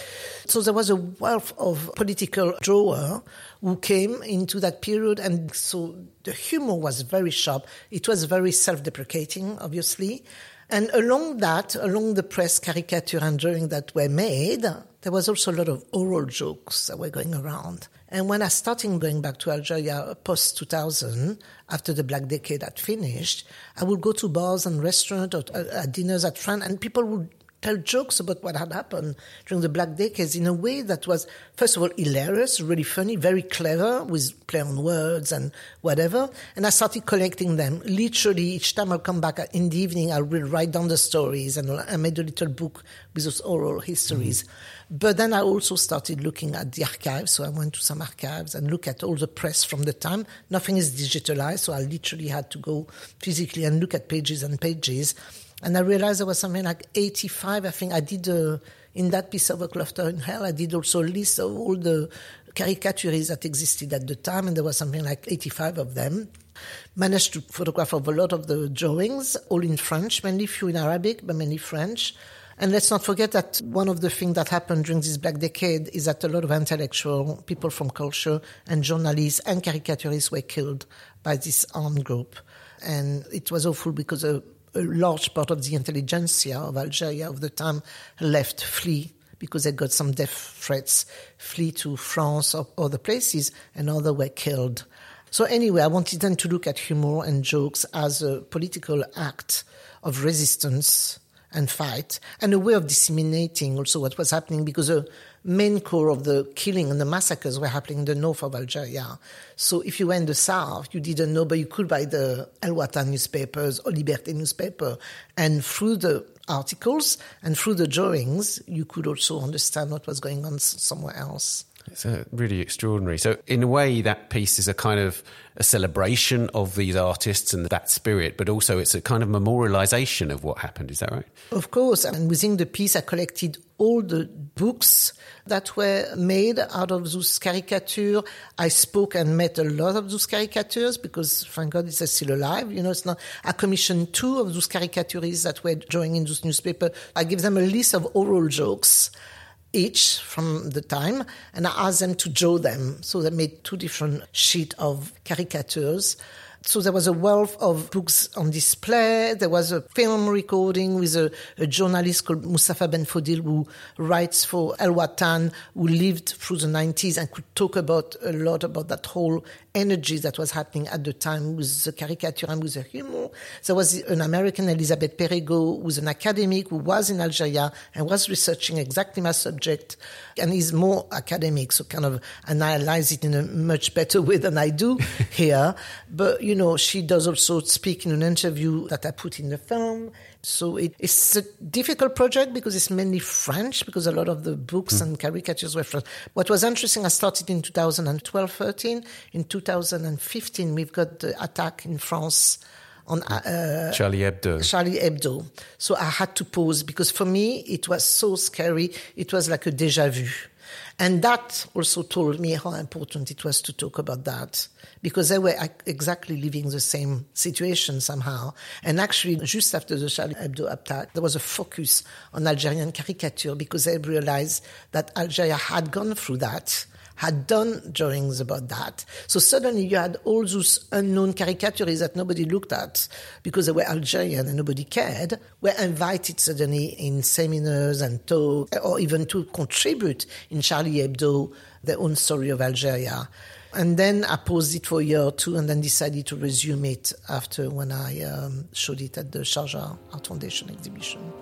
So there was a wealth of political drawer who came into that period. And so the humor was very sharp. It was very self-deprecating, obviously. And along that, along the press caricature and drawing that were made, there was also a lot of oral jokes that were going around. And when I started going back to Algeria post 2000, after the Black Decade had finished, I would go to bars and restaurants or uh, dinners at friends, and people would tell jokes about what had happened during the Black Decades in a way that was, first of all, hilarious, really funny, very clever, with play on words and whatever. And I started collecting them. Literally, each time I'll come back in the evening, I will write down the stories, and I made a little book with those oral histories. Mm-hmm. But then I also started looking at the archives. So I went to some archives and look at all the press from the time. Nothing is digitalized, so I literally had to go physically and look at pages and pages. And I realized there was something like 85. I think I did, uh, in that piece of A Laughter in Hell, I did also a list of all the caricaturists that existed at the time, and there was something like 85 of them. Managed to photograph of a lot of the drawings, all in French, mainly few in Arabic, but mainly French. And let's not forget that one of the things that happened during this Black Decade is that a lot of intellectual people from culture and journalists and caricaturists were killed by this armed group. And it was awful because a, a large part of the intelligentsia of Algeria of the time left, flee because they got some death threats, flee to France or other places, and others were killed. So anyway, I wanted them to look at humor and jokes as a political act of resistance and fight, and a way of disseminating also what was happening because the main core of the killing and the massacres were happening in the north of Algeria. So if you were in the south, you didn't know, but you could buy the El Watan newspapers or Liberté newspaper, and through the articles and through the drawings, you could also understand what was going on somewhere else. It's uh, really extraordinary. So, in a way, that piece is a kind of a celebration of these artists and that spirit, but also it's a kind of memorialization of what happened. Is that right? Of course. And within the piece, I collected all the books that were made out of those caricatures. I spoke and met a lot of those caricatures because, thank God, it's still alive. You know, it's not. I commissioned two of those caricaturists that were drawing in those newspapers. I give them a list of oral jokes each from the time, and I asked them to draw them. So they made two different sheets of caricatures. So there was a wealth of books on display. There was a film recording with a, a journalist called Mustapha Benfodil who writes for El Watan, who lived through the 90s and could talk about a lot about that whole energy that was happening at the time with the caricature and with the humor. There was an American, Elizabeth Perego, who was an academic who was in Algeria and was researching exactly my subject and is more academic, so kind of analyze it in a much better way than I do here. But, you know, she does also speak in an interview that I put in the film. So it, it's a difficult project because it's mainly French, because a lot of the books mm. and caricatures were French. What was interesting, I started in 2012 13. In 2015, we've got the attack in France on uh, Charlie Hebdo. Charlie Hebdo. So I had to pause because for me, it was so scary. It was like a deja vu. And that also told me how important it was to talk about that because they were exactly living the same situation somehow. And actually, just after the Charlie Hebdo attack, there was a focus on Algerian caricature because they realized that Algeria had gone through that had done drawings about that. So suddenly you had all those unknown caricaturists that nobody looked at because they were Algerian and nobody cared, were invited suddenly in seminars and talk, or even to contribute in Charlie Hebdo their own story of Algeria. And then I paused it for a year or two and then decided to resume it after when I um, showed it at the Sharjah Art Foundation exhibition.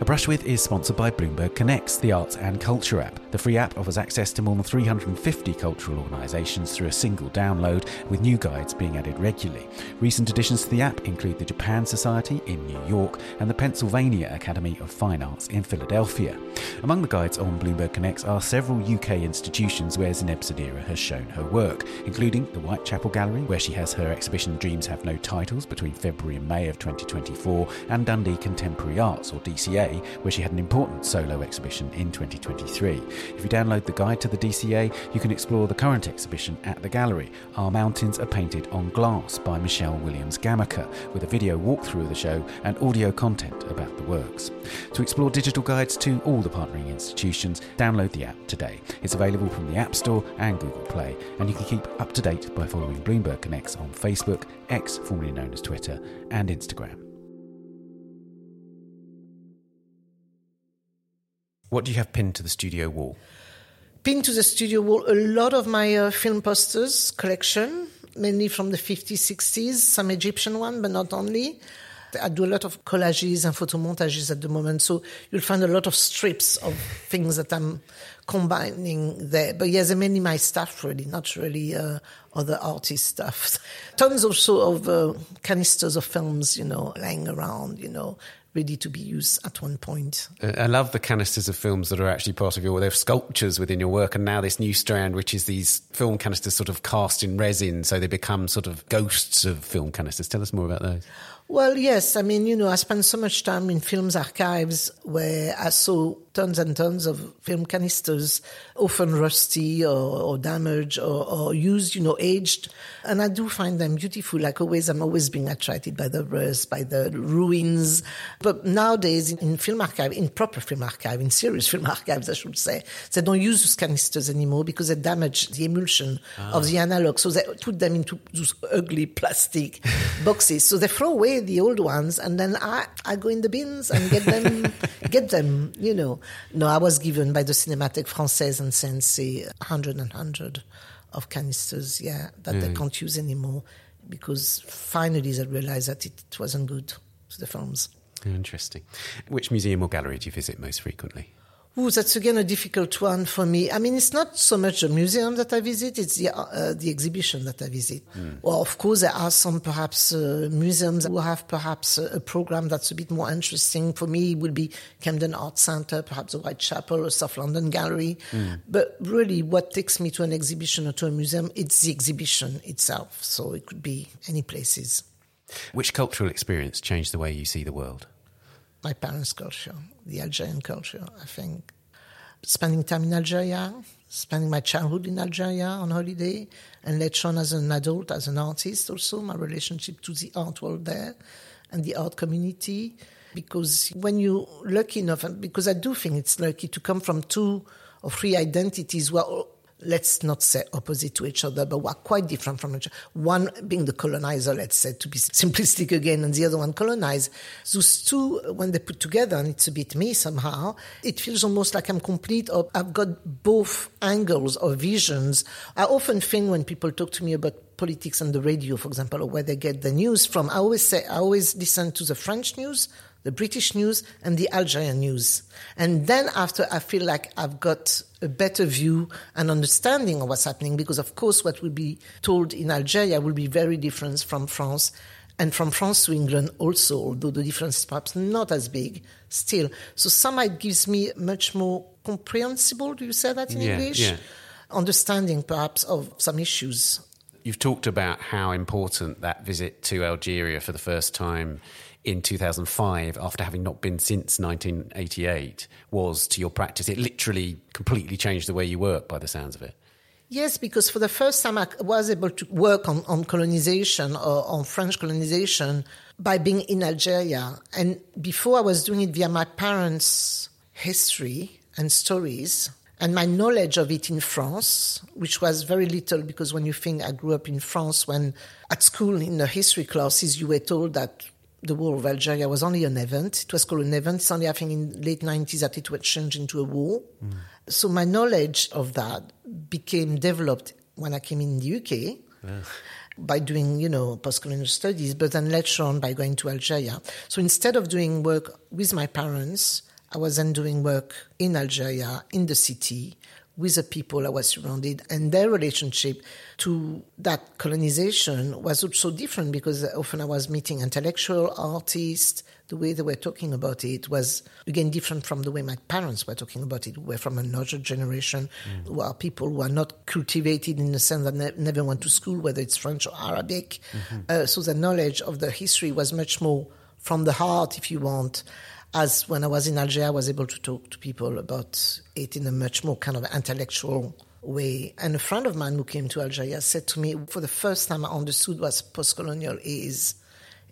A Brush With is sponsored by Bloomberg Connects, the arts and culture app. The free app offers access to more than 350 cultural organisations through a single download, with new guides being added regularly. Recent additions to the app include the Japan Society in New York and the Pennsylvania Academy of Fine Arts in Philadelphia. Among the guides on Bloomberg Connects are several UK institutions where Zineb Sedira has shown her work, including the Whitechapel Gallery, where she has her exhibition Dreams Have No Titles between February and May of 2024, and Dundee Contemporary Arts, or DCA where she had an important solo exhibition in 2023. If you download the guide to the DCA, you can explore the current exhibition at the gallery. Our Mountains Are Painted on Glass by Michelle Williams Gamaker, with a video walkthrough of the show and audio content about the works. To explore digital guides to all the partnering institutions, download the app today. It's available from the App Store and Google Play, and you can keep up to date by following Bloomberg Connects on Facebook, X, formerly known as Twitter, and Instagram. What do you have pinned to the studio wall? Pinned to the studio wall, a lot of my uh, film posters collection, mainly from the 50s, 60s, some Egyptian one, but not only. I do a lot of collages and photo montages at the moment, so you'll find a lot of strips of things that I'm combining there. But yes, mainly my stuff, really, not really uh, other artist stuff. Tons also of uh, canisters of films, you know, lying around, you know, ready to be used at one point. Uh, I love the canisters of films that are actually part of your, they're sculptures within your work. And now this new strand, which is these film canisters sort of cast in resin. So they become sort of ghosts of film canisters. Tell us more about those. Well, yes. I mean, you know, I spent so much time in films archives where I saw tons and tons of film canisters, often rusty or, or damaged or, or, used, you know, aged. And I do find them beautiful. Like always, I'm always being attracted by the rust, by the ruins. But nowadays, in, in film archive, in proper film archive, in serious film archives, I should say, they don't use those canisters anymore because they damage the emulsion ah. of the analog. So they put them into those ugly plastic boxes. So they throw away the old ones and then I, I go in the bins and get them, get them, you know. No, I was given by the Cinémathèque Française and Sensei 100 and 100 of canisters, yeah, that mm. they can't use anymore because finally they realized that it, it wasn't good to the films. Interesting. Which museum or gallery do you visit most frequently? Ooh, that's again a difficult one for me. I mean, it's not so much the museum that I visit; it's the uh, the exhibition that I visit. Mm. Well, of course, there are some perhaps uh, museums who have perhaps a, a, program that's a bit more interesting. For me, it would be Camden Art Centre, perhaps the Whitechapel or South London Gallery. Mm. But really, what takes me to an exhibition or to a museum, it's the exhibition itself. So it could be any places. Which cultural experience changed the way you see the world? My parents' culture, the Algerian culture, I think. Spending time in Algeria, spending my childhood in Algeria on holiday, and later on as an adult, as an artist also, my relationship to the art world there and the art community. Because when you're lucky enough, and because I do think it's lucky to come from two or three identities who are let's not say opposite to each other, but were quite different from each other. One being the colonizer, let's say, to be simplistic again, and the other one colonized. Those two, when they put together, and it's a bit me somehow, it feels almost like I'm complete, or I've got both angles or visions. I often think when people talk to me about politics on the radio, for example, or where they get the news from, I always say, I always listen to the French news, the British news, and the Algerian news. And then after, I feel like I've got a better view and understanding of what's happening because, of course, what will be told in Algeria will be very different from France and from France to England also, although the difference is perhaps not as big still. So somehow it gives me much more comprehensible, do you say that in yeah, English? Yeah. Understanding perhaps of some issues. You've talked about how important that visit to Algeria for the first time in 2005 after having not been since 1988 was to your practice. It literally completely changed the way you work by the sounds of it. Yes, because for the first time I was able to work on, on colonization or on French colonization by being in Algeria. And before I was doing it via my parents' history and stories and my knowledge of it in France, which was very little because when you think I grew up in France, when at school in the history classes you were told that the war of Algeria was only an event. It was called an event. It's only, I think, in late 90s that it was changed into a war. Mm. So my knowledge of that became developed when I came in the UK yeah. by doing, you know, post-colonial studies, but then later on by going to Algeria. So instead of doing work with my parents, I was then doing work in Algeria, in the city, with the people I was surrounded, and their relationship to that colonization was also different because often I was meeting intellectual artists. The way they were talking about it was again different from the way my parents were talking about it. We're from another generation mm. who are people who are not cultivated in the sense that ne- never went to school, whether it's French or Arabic. Mm-hmm. Uh, so the knowledge of the history was much more from the heart, if you want as when I was in Algeria, I was able to talk to people about it in a much more kind of intellectual way. And a friend of mine who came to Algeria said to me, for the first time I understood what post-colonial is.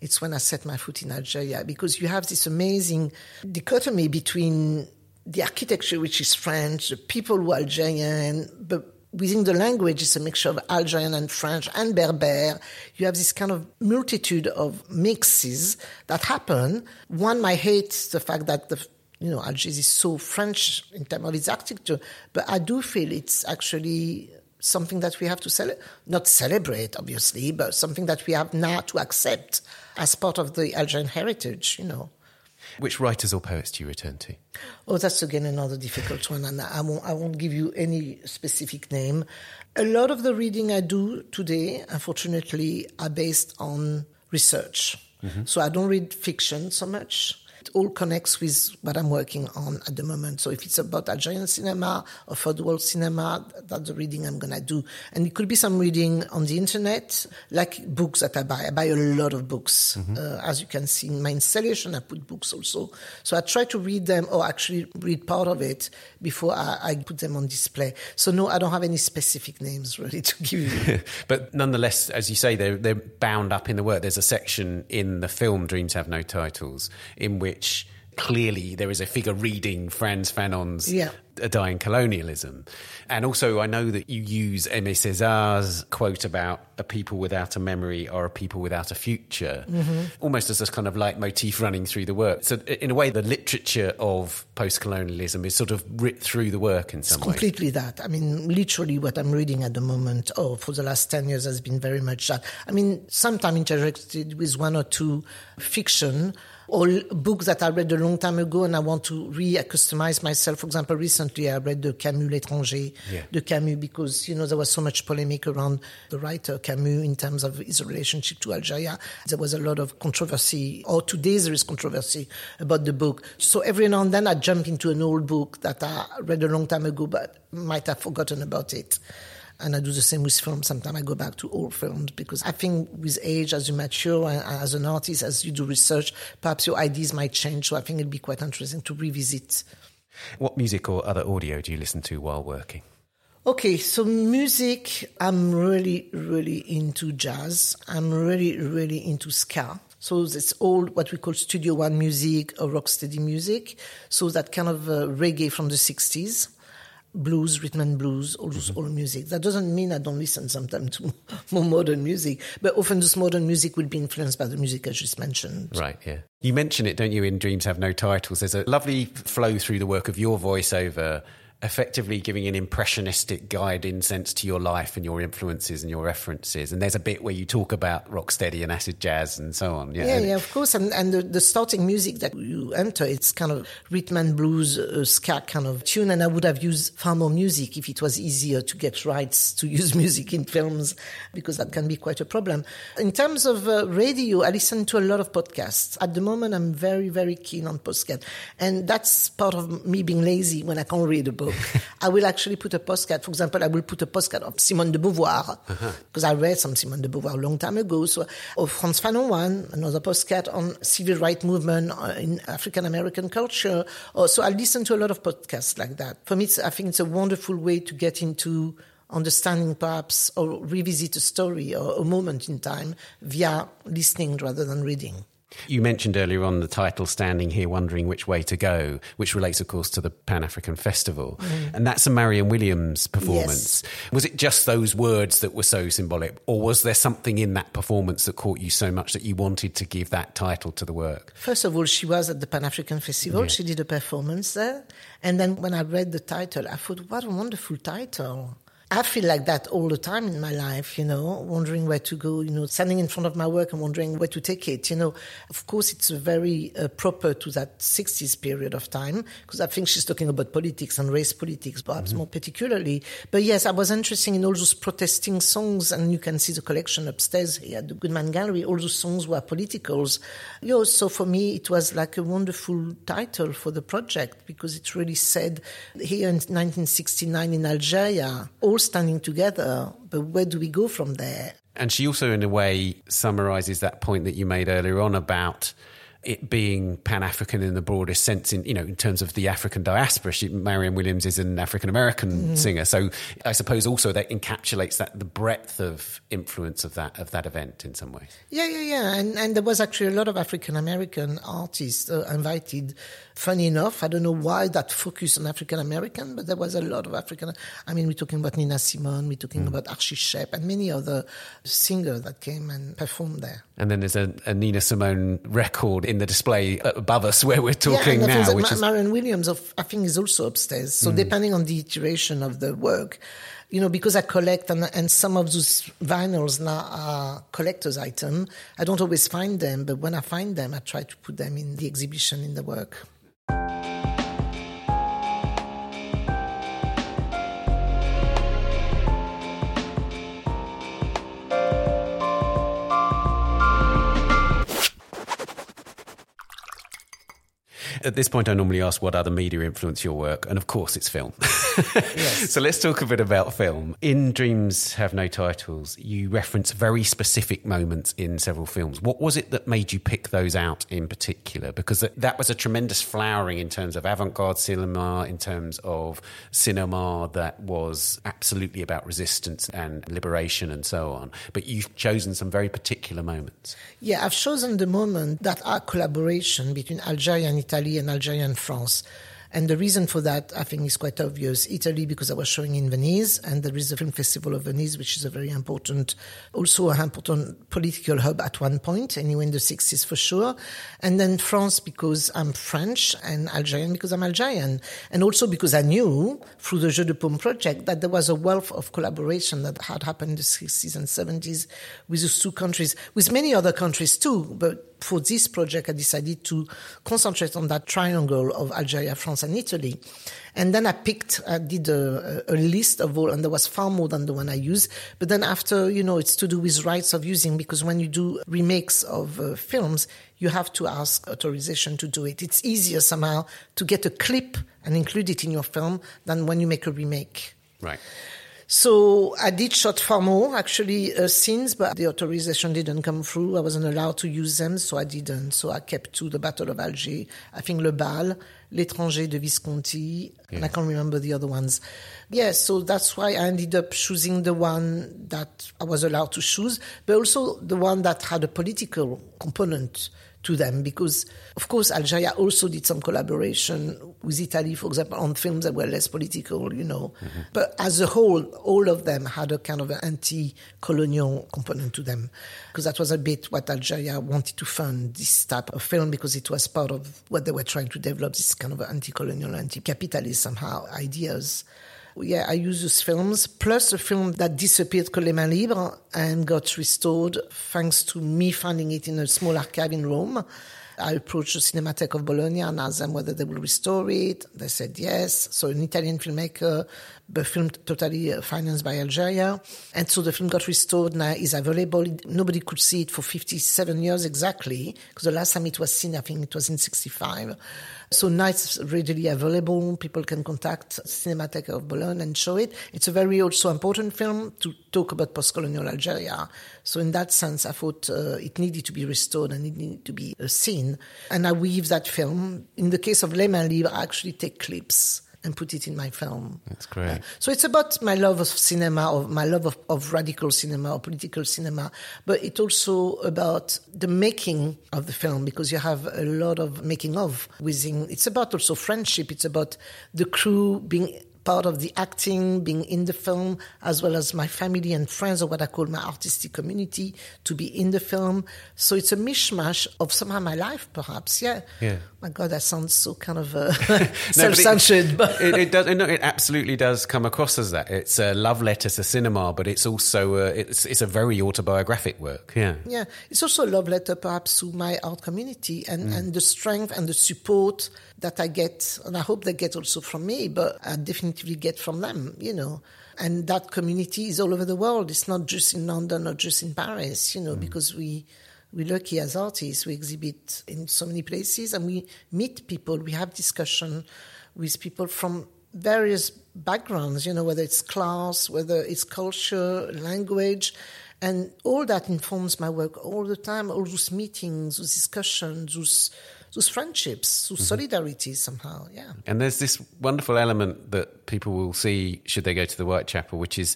It's when I set my foot in Algeria because you have this amazing dichotomy between the architecture, which is French, the people who are Algerian, but within the language, it's a mixture of Algerian and French and Berber. You have this kind of multitude of mixes that happen. One might hate the fact that the you know Algiers is so French in terms of its architecture, but I do feel it's actually something that we have to celebrate, not celebrate, obviously, but something that we have now to accept as part of the Algerian heritage, you know. Which writers or poets do you return to? Oh, that's again another difficult one, and I won't, I won't give you any specific name. A lot of the reading I do today, unfortunately, are based on research. Mm-hmm. So I don't read fiction so much. It all connects with what I'm working on at the moment. So if it's about Algerian cinema or third world cinema, that's the reading I'm going to do. And it could be some reading on the internet, like books that I buy. I buy a lot of books. Mm-hmm. Uh, as you can see in my installation, I put books also. So I try to read them or actually read part of it before I, I put them on display. So no, I don't have any specific names really to give you. but nonetheless, as you say, they're, they're bound up in the work. There's a section in the film Dreams Have No Titles in which clearly there is a figure reading Frantz Fanon's yeah. A Dying Colonialism. And also, I know that you use Aimé Césaire's quote about a people without a memory or a people without a future, mm-hmm. almost as this kind of leitmotif running through the work. So, in a way, the literature of post colonialism is sort of writ through the work in some way. Completely that. I mean, literally, what I'm reading at the moment, oh, for the last 10 years, has been very much that. I mean, sometimes interacted with one or two fiction or books that I read a long time ago and I want to re-customize myself. For example, recently I read the Camus L'étranger, yeah. the Camus, because, you know, there was so much polemic around the writer Camus in terms of his relationship to Algeria. There was a lot of controversy, or today there is controversy about the book. So every now and then I jump into an old book that I read a long time ago, but might have forgotten about it. And I do the same with film. Sometimes I go back to old films because I think with age, as you mature and as an artist, as you do research, perhaps your ideas might change. So I think it'd be quite interesting to revisit. What music or other audio do you listen to while working? Okay, so music, I'm really, really into jazz. I'm really, really into ska. So it's all what we call Studio One music or rocksteady music. So that kind of uh, reggae from the 60s blues, rhythm and blues, all mm-hmm. old music. That doesn't mean I don't listen sometimes to more modern music, but often this modern music will be influenced by the music I just mentioned. Right, yeah. You mention it, don't you, in Dreams Have No Titles? There's a lovely flow through the work of your voiceover effectively giving an impressionistic guide in sense to your life and your influences and your references. And there's a bit where you talk about rocksteady and acid jazz and so on. Yeah, yeah, yeah of course. And, and the, the, starting music that you enter, it's kind of rhythm and blues, uh, ska kind of tune. And I would have used far more music if it was easier to get rights to use music in films, because that can be quite a problem. In terms of uh, radio, I listen to a lot of podcasts. At the moment, I'm very, very keen on podcasts. And that's part of me being lazy when I can't read a book book, I will actually put a postcard. For example, I will put a postcard of Simone de Beauvoir because uh-huh. I read some Simone de Beauvoir a long time ago. So, of Frantz Fanon one, another postcard on civil rights movement uh, in African American culture. Or, so I listen to a lot of podcasts like that. For me, I think it's a wonderful way to get into understanding perhaps or revisit a story or a moment in time via listening rather than reading. You mentioned earlier on the title Standing Here Wondering Which Way to Go, which relates, of course, to the Pan African Festival. Mm. And that's a Marion Williams performance. Yes. Was it just those words that were so symbolic, or was there something in that performance that caught you so much that you wanted to give that title to the work? First of all, she was at the Pan African Festival. Yeah. She did a performance there. And then when I read the title, I thought, what a wonderful title. I feel like that all the time in my life, you know, wondering where to go, you know, standing in front of my work and wondering where to take it, you know. Of course, it's very uh, proper to that 60s period of time, because I think she's talking about politics and race politics, perhaps mm-hmm. more particularly. But yes, I was interested in all those protesting songs, and you can see the collection upstairs here at the Goodman Gallery. All those songs were politicals. You know, so for me, it was like a wonderful title for the project, because it really said here in 1969 in Algeria, all standing together, but where do we go from there? And she also, in a way, summarizes that point that you made earlier on about it being Pan African in the broadest sense, in you know, in terms of the African diaspora. She, Marion Williams is an African American mm-hmm. singer, so I suppose also that encapsulates that the breadth of influence of that of that event in some ways. Yeah, yeah, yeah, and and there was actually a lot of African American artists uh, invited. Funny enough, I don't know why that focus on African American, but there was a lot of African. I mean, we're talking about Nina Simone, we're talking mm. about Archie Shepp, and many other singers that came and performed there. And then there's a, a Nina Simone record in the display above us where we're talking yeah, now. Which Ma- is... Marion Williams, of, I think, is also upstairs. So mm. depending on the iteration of the work, you know, because I collect and, and some of those vinyls now are collector's item, I don't always find them, but when I find them, I try to put them in the exhibition in the work. At this point, I normally ask what other media influence your work, and of course, it's film. yes. So let's talk a bit about film. In Dreams Have No Titles, you reference very specific moments in several films. What was it that made you pick those out in particular? Because that was a tremendous flowering in terms of avant garde cinema, in terms of cinema that was absolutely about resistance and liberation and so on. But you've chosen some very particular moments. Yeah, I've chosen the moment that are collaboration between Algeria and Italy and Algeria and France. And the reason for that, I think, is quite obvious. Italy, because I was showing in Venice, and there is a film festival of Venice, which is a very important, also an important political hub at one point, anyway, in the 60s for sure. And then France, because I'm French, and Algerian, because I'm Algerian. And also because I knew, through the Jeu de Paume project, that there was a wealth of collaboration that had happened in the 60s and 70s with those two countries, with many other countries too, but for this project, I decided to concentrate on that triangle of Algeria, France, and Italy. And then I picked, I did a, a, list of all, and there was far more than the one I used. But then after, you know, it's to do with rights of using, because when you do remakes of uh, films, you have to ask authorization to do it. It's easier somehow to get a clip and include it in your film than when you make a remake. Right. So I did shot far more actually uh, scenes, but the authorization didn't come through. I wasn't allowed to use them, so I didn't. So I kept to the Battle of Alger. I think Le Bal, L'étranger de Visconti, yeah. and I can't remember the other ones. Yeah, so that's why I ended up choosing the one that I was allowed to choose, but also the one that had a political component to them because, of course, Algeria also did some collaboration with Italy, for example, on films that were less political, you know. Mm-hmm. But as a whole, all of them had a kind of an anti colonial component to them because that was a bit what Algeria wanted to fund this type of film because it was part of what they were trying to develop this kind of anti colonial, anti capitalist somehow ideas yeah, I use those films, plus a film that disappeared called Les Mains Libres and got restored thanks to me finding it in a small archive in Rome. I approached the Cinematheque of Bologna and asked them whether they will restore it. They said yes. So an Italian filmmaker, the film totally financed by Algeria. And so the film got restored now is available. Nobody could see it for 57 years exactly, because the last time it was seen, I think it was in 65. So now it's readily available. People can contact Cinematheque of Bologna and show it. It's a very also important film to talk about post-colonial Algeria. So in that sense, I thought uh, it needed to be restored and it needed to be uh, seen. And I weave that film. In the case of Les Mains I actually take clips and put it in my film. That's great. Uh, so it's about my love of cinema, of my love of, of radical cinema or political cinema, but it's also about the making of the film because you have a lot of making of within. It's about also friendship. It's about the crew being part of the acting, being in the film, as well as my family and friends, or what I call my artistic community, to be in the film. So it's a mishmash of somehow my life, perhaps. Yeah. Yeah. My God, that sounds so kind of uh, self-censored. But it, it, does. No, it absolutely does come across as that. It's a love letter to cinema, but it's also a, it's it's a very autobiographic work. Yeah. Yeah. It's also a love letter, perhaps, to my art community and mm. and the strength and the support that I get, and I hope they get also from me, but I definitely get from them, you know. And that community is all over the world. It's not just in London or just in Paris, you know, mm. because we we're lucky as artists. We exhibit in so many places and we meet people. We have discussion with people from various backgrounds, you know, whether it's class, whether it's culture, language. And all that informs my work all the time, all those meetings, those discussions, those those friendships, those mm-hmm. solidarity somehow. Yeah. And there's this wonderful element that people will see should they go to the Whitechapel, which is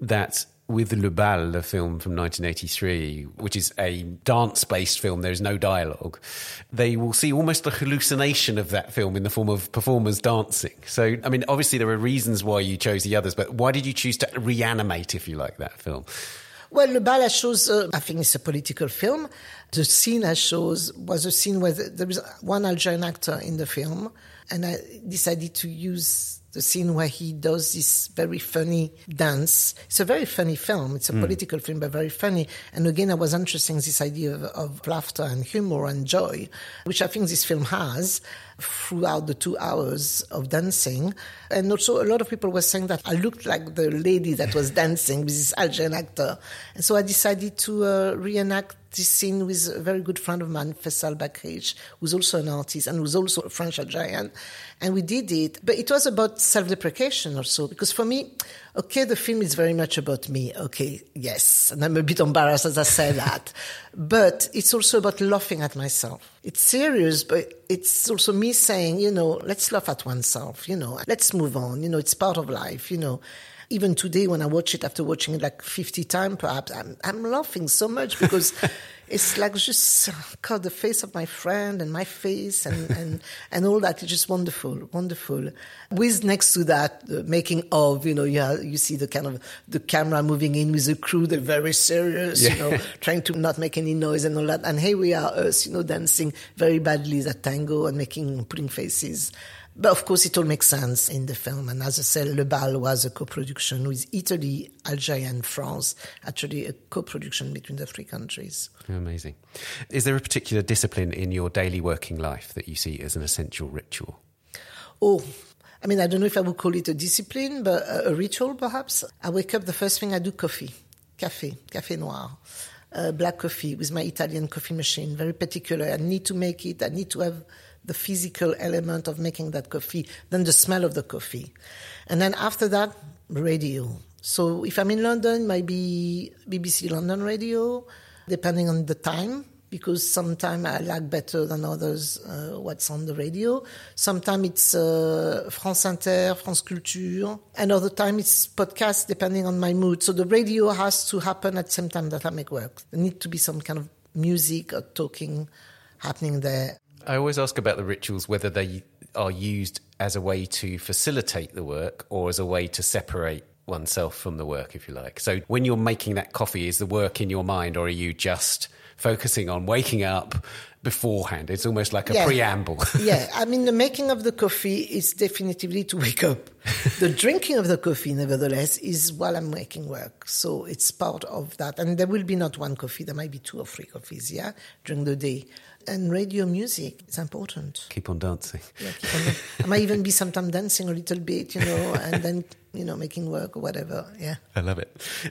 that with Le Bal, the film from 1983, which is a dance based film, there is no dialogue, they will see almost a hallucination of that film in the form of performers dancing. So, I mean, obviously, there are reasons why you chose the others, but why did you choose to reanimate, if you like, that film? Well, Le Bal shows, uh, I think it's a political film. The scene I shows was a scene where there was one Algerian actor in the film, and I decided to use the scene where he does this very funny dance. It's a very funny film. It's a mm. political film, but very funny. And again, I was interested in this idea of, of, laughter and humor and joy, which I think this film has throughout the two hours of dancing. And also, a lot of people were saying that I looked like the lady that was dancing with this Algerian actor. And so I decided to uh, reenact this scene with a very good friend of mine, Fayçal Baghriche, who's also an artist and who's also a French Algerian. And we did it. But it was about self deprecation also, because for me, okay, the film is very much about me. Okay, yes. And I'm a bit embarrassed as I say that. But it's also about laughing at myself. It's serious, but it's also me saying, you know, let's laugh at oneself, you know, let's move on. You know, it's part of life, you know even today when I watch it after watching it like 50 times perhaps, I'm, I'm laughing so much because it's like just God, the face of my friend and my face and, and, and all that is just wonderful, wonderful. With next to that, the making of, you know, you, have, you see the kind of the camera moving in with the crew, they're very serious, yeah. you know, trying to not make any noise and all that. And here we are, us, you know, dancing very badly that tango and making, putting faces. But of course, it all makes sense in the film. And as I said, Le Bal was a co-production with Italy, Algeria, and France. Actually, a co-production between the three countries. Amazing. Is there a particular discipline in your daily working life that you see as an essential ritual? Oh, I mean, I don't know if I would call it a discipline, but a, ritual perhaps. I wake up, the first thing I do, coffee, café, café noir. Uh, black coffee with my Italian coffee machine, very particular. I need to make it. I need to have the physical element of making that coffee, then the smell of the coffee. And then after that, radio. So if I'm in London, maybe BBC London radio, depending on the time, because sometimes I like better than others uh, what's on the radio. Sometimes it's uh, France Inter, France Culture, and other time it's podcast, depending on my mood. So the radio has to happen at the same time that I make work. There need to be some kind of music or talking happening there. I always ask about the rituals whether they are used as a way to facilitate the work or as a way to separate oneself from the work, if you like. So when you're making that coffee, is the work in your mind or are you just focusing on waking up beforehand? It's almost like a yeah. preamble. yeah, I mean, the making of the coffee is definitively to wake up. the drinking of the coffee, nevertheless, is while I'm making work. So it's part of that. And there will be not one coffee, there might be two or three coffees, yeah, during the day and radio music is important. Keep on dancing. Yeah, keep on I might even be sometimes dancing a little bit, you know, and then, you know, making work or whatever. Yeah. I love it.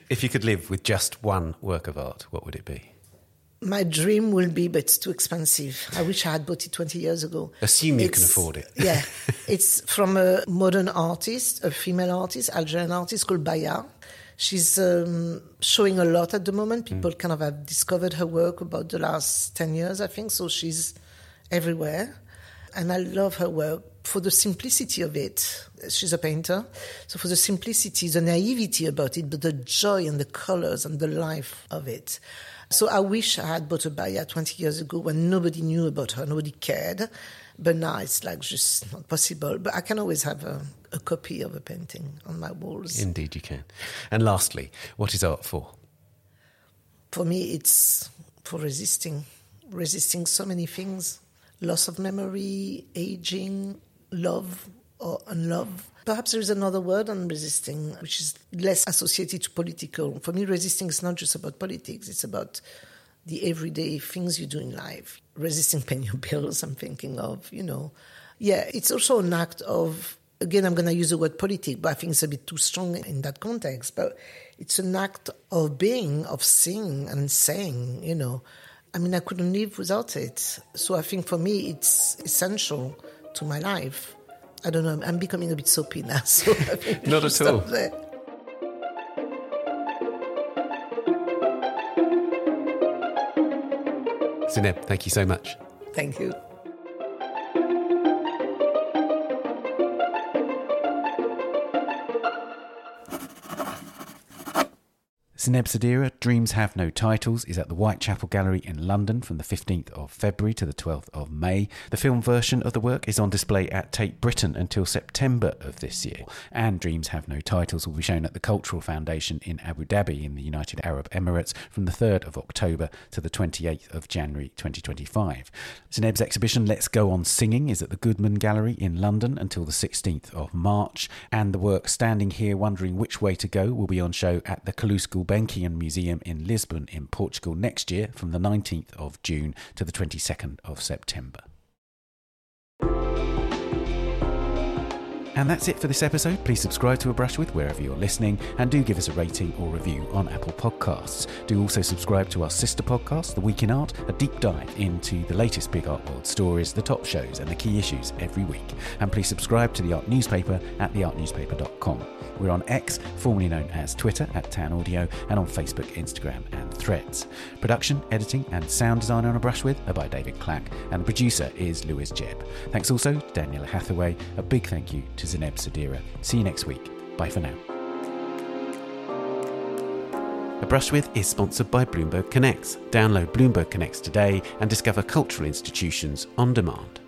If you could live with just one work of art, what would it be? My dream will be, but it's too expensive. I wish I had bought it 20 years ago. Assume you it's, can afford it. yeah. It's from a modern artist, a female artist, Algerian artist called Baya. She's um, showing a lot at the moment. People mm. kind of have discovered her work about the last 10 years, I think. So she's everywhere. And I love her work for the simplicity of it. She's a painter. So for the simplicity, the naivety about it, but the joy and the colors and the life of it. So I wish I had bought a Baya 20 years ago when nobody knew about her, nobody cared. But now it's like just not possible. But I can always have a, a copy of a painting on my walls. Indeed, you can. And lastly, what is art for? For me, it's for resisting, resisting so many things loss of memory, aging, love or unlove. Perhaps there is another word on resisting, which is less associated to political. For me, resisting is not just about politics, it's about the everyday things you do in life. Resisting paying your bills, I'm thinking of, you know. Yeah, it's also an act of again, I'm going to use the word politic, but I think it's a bit too strong in that context. But it's an act of being, of seeing and saying, you know. I mean, I couldn't live without it. So I think for me, it's essential to my life. I don't know, I'm becoming a bit soapy now. So Not at all. There. Zineb, thank you so much. Thank you. Zineb Sedira, Dreams Have No Titles, is at the Whitechapel Gallery in London from the 15th of February to the 12th of May. The film version of the work is on display at Tate Britain until September of this year. And Dreams Have No Titles will be shown at the Cultural Foundation in Abu Dhabi in the United Arab Emirates from the 3rd of October to the 28th of January 2025. Zineb's exhibition Let's Go On Singing is at the Goodman Gallery in London until the 16th of March. And the work Standing Here Wondering Which Way to Go will be on show at the Calouste Gulbenkian Museum in Lisbon in Portugal next year from the 19th of June to the 22nd of September. And that's it for this episode. Please subscribe to A Brush With wherever you're listening and do give us a rating or review on Apple Podcasts. Do also subscribe to our sister podcast, The Week in Art, a deep dive into the latest big art world stories, the top shows, and the key issues every week. And please subscribe to the Art Newspaper at theartnewspaper.com. We're on X, formerly known as Twitter, at Tan Audio, and on Facebook, Instagram, and Threads. Production, editing, and sound design on A Brush With are by David Clack, and the producer is Lewis Jebb. Thanks also to Daniela Hathaway. A big thank you to Zineb Sedira. See you next week. Bye for now. A Brush With is sponsored by Bloomberg Connects. Download Bloomberg Connects today and discover cultural institutions on demand.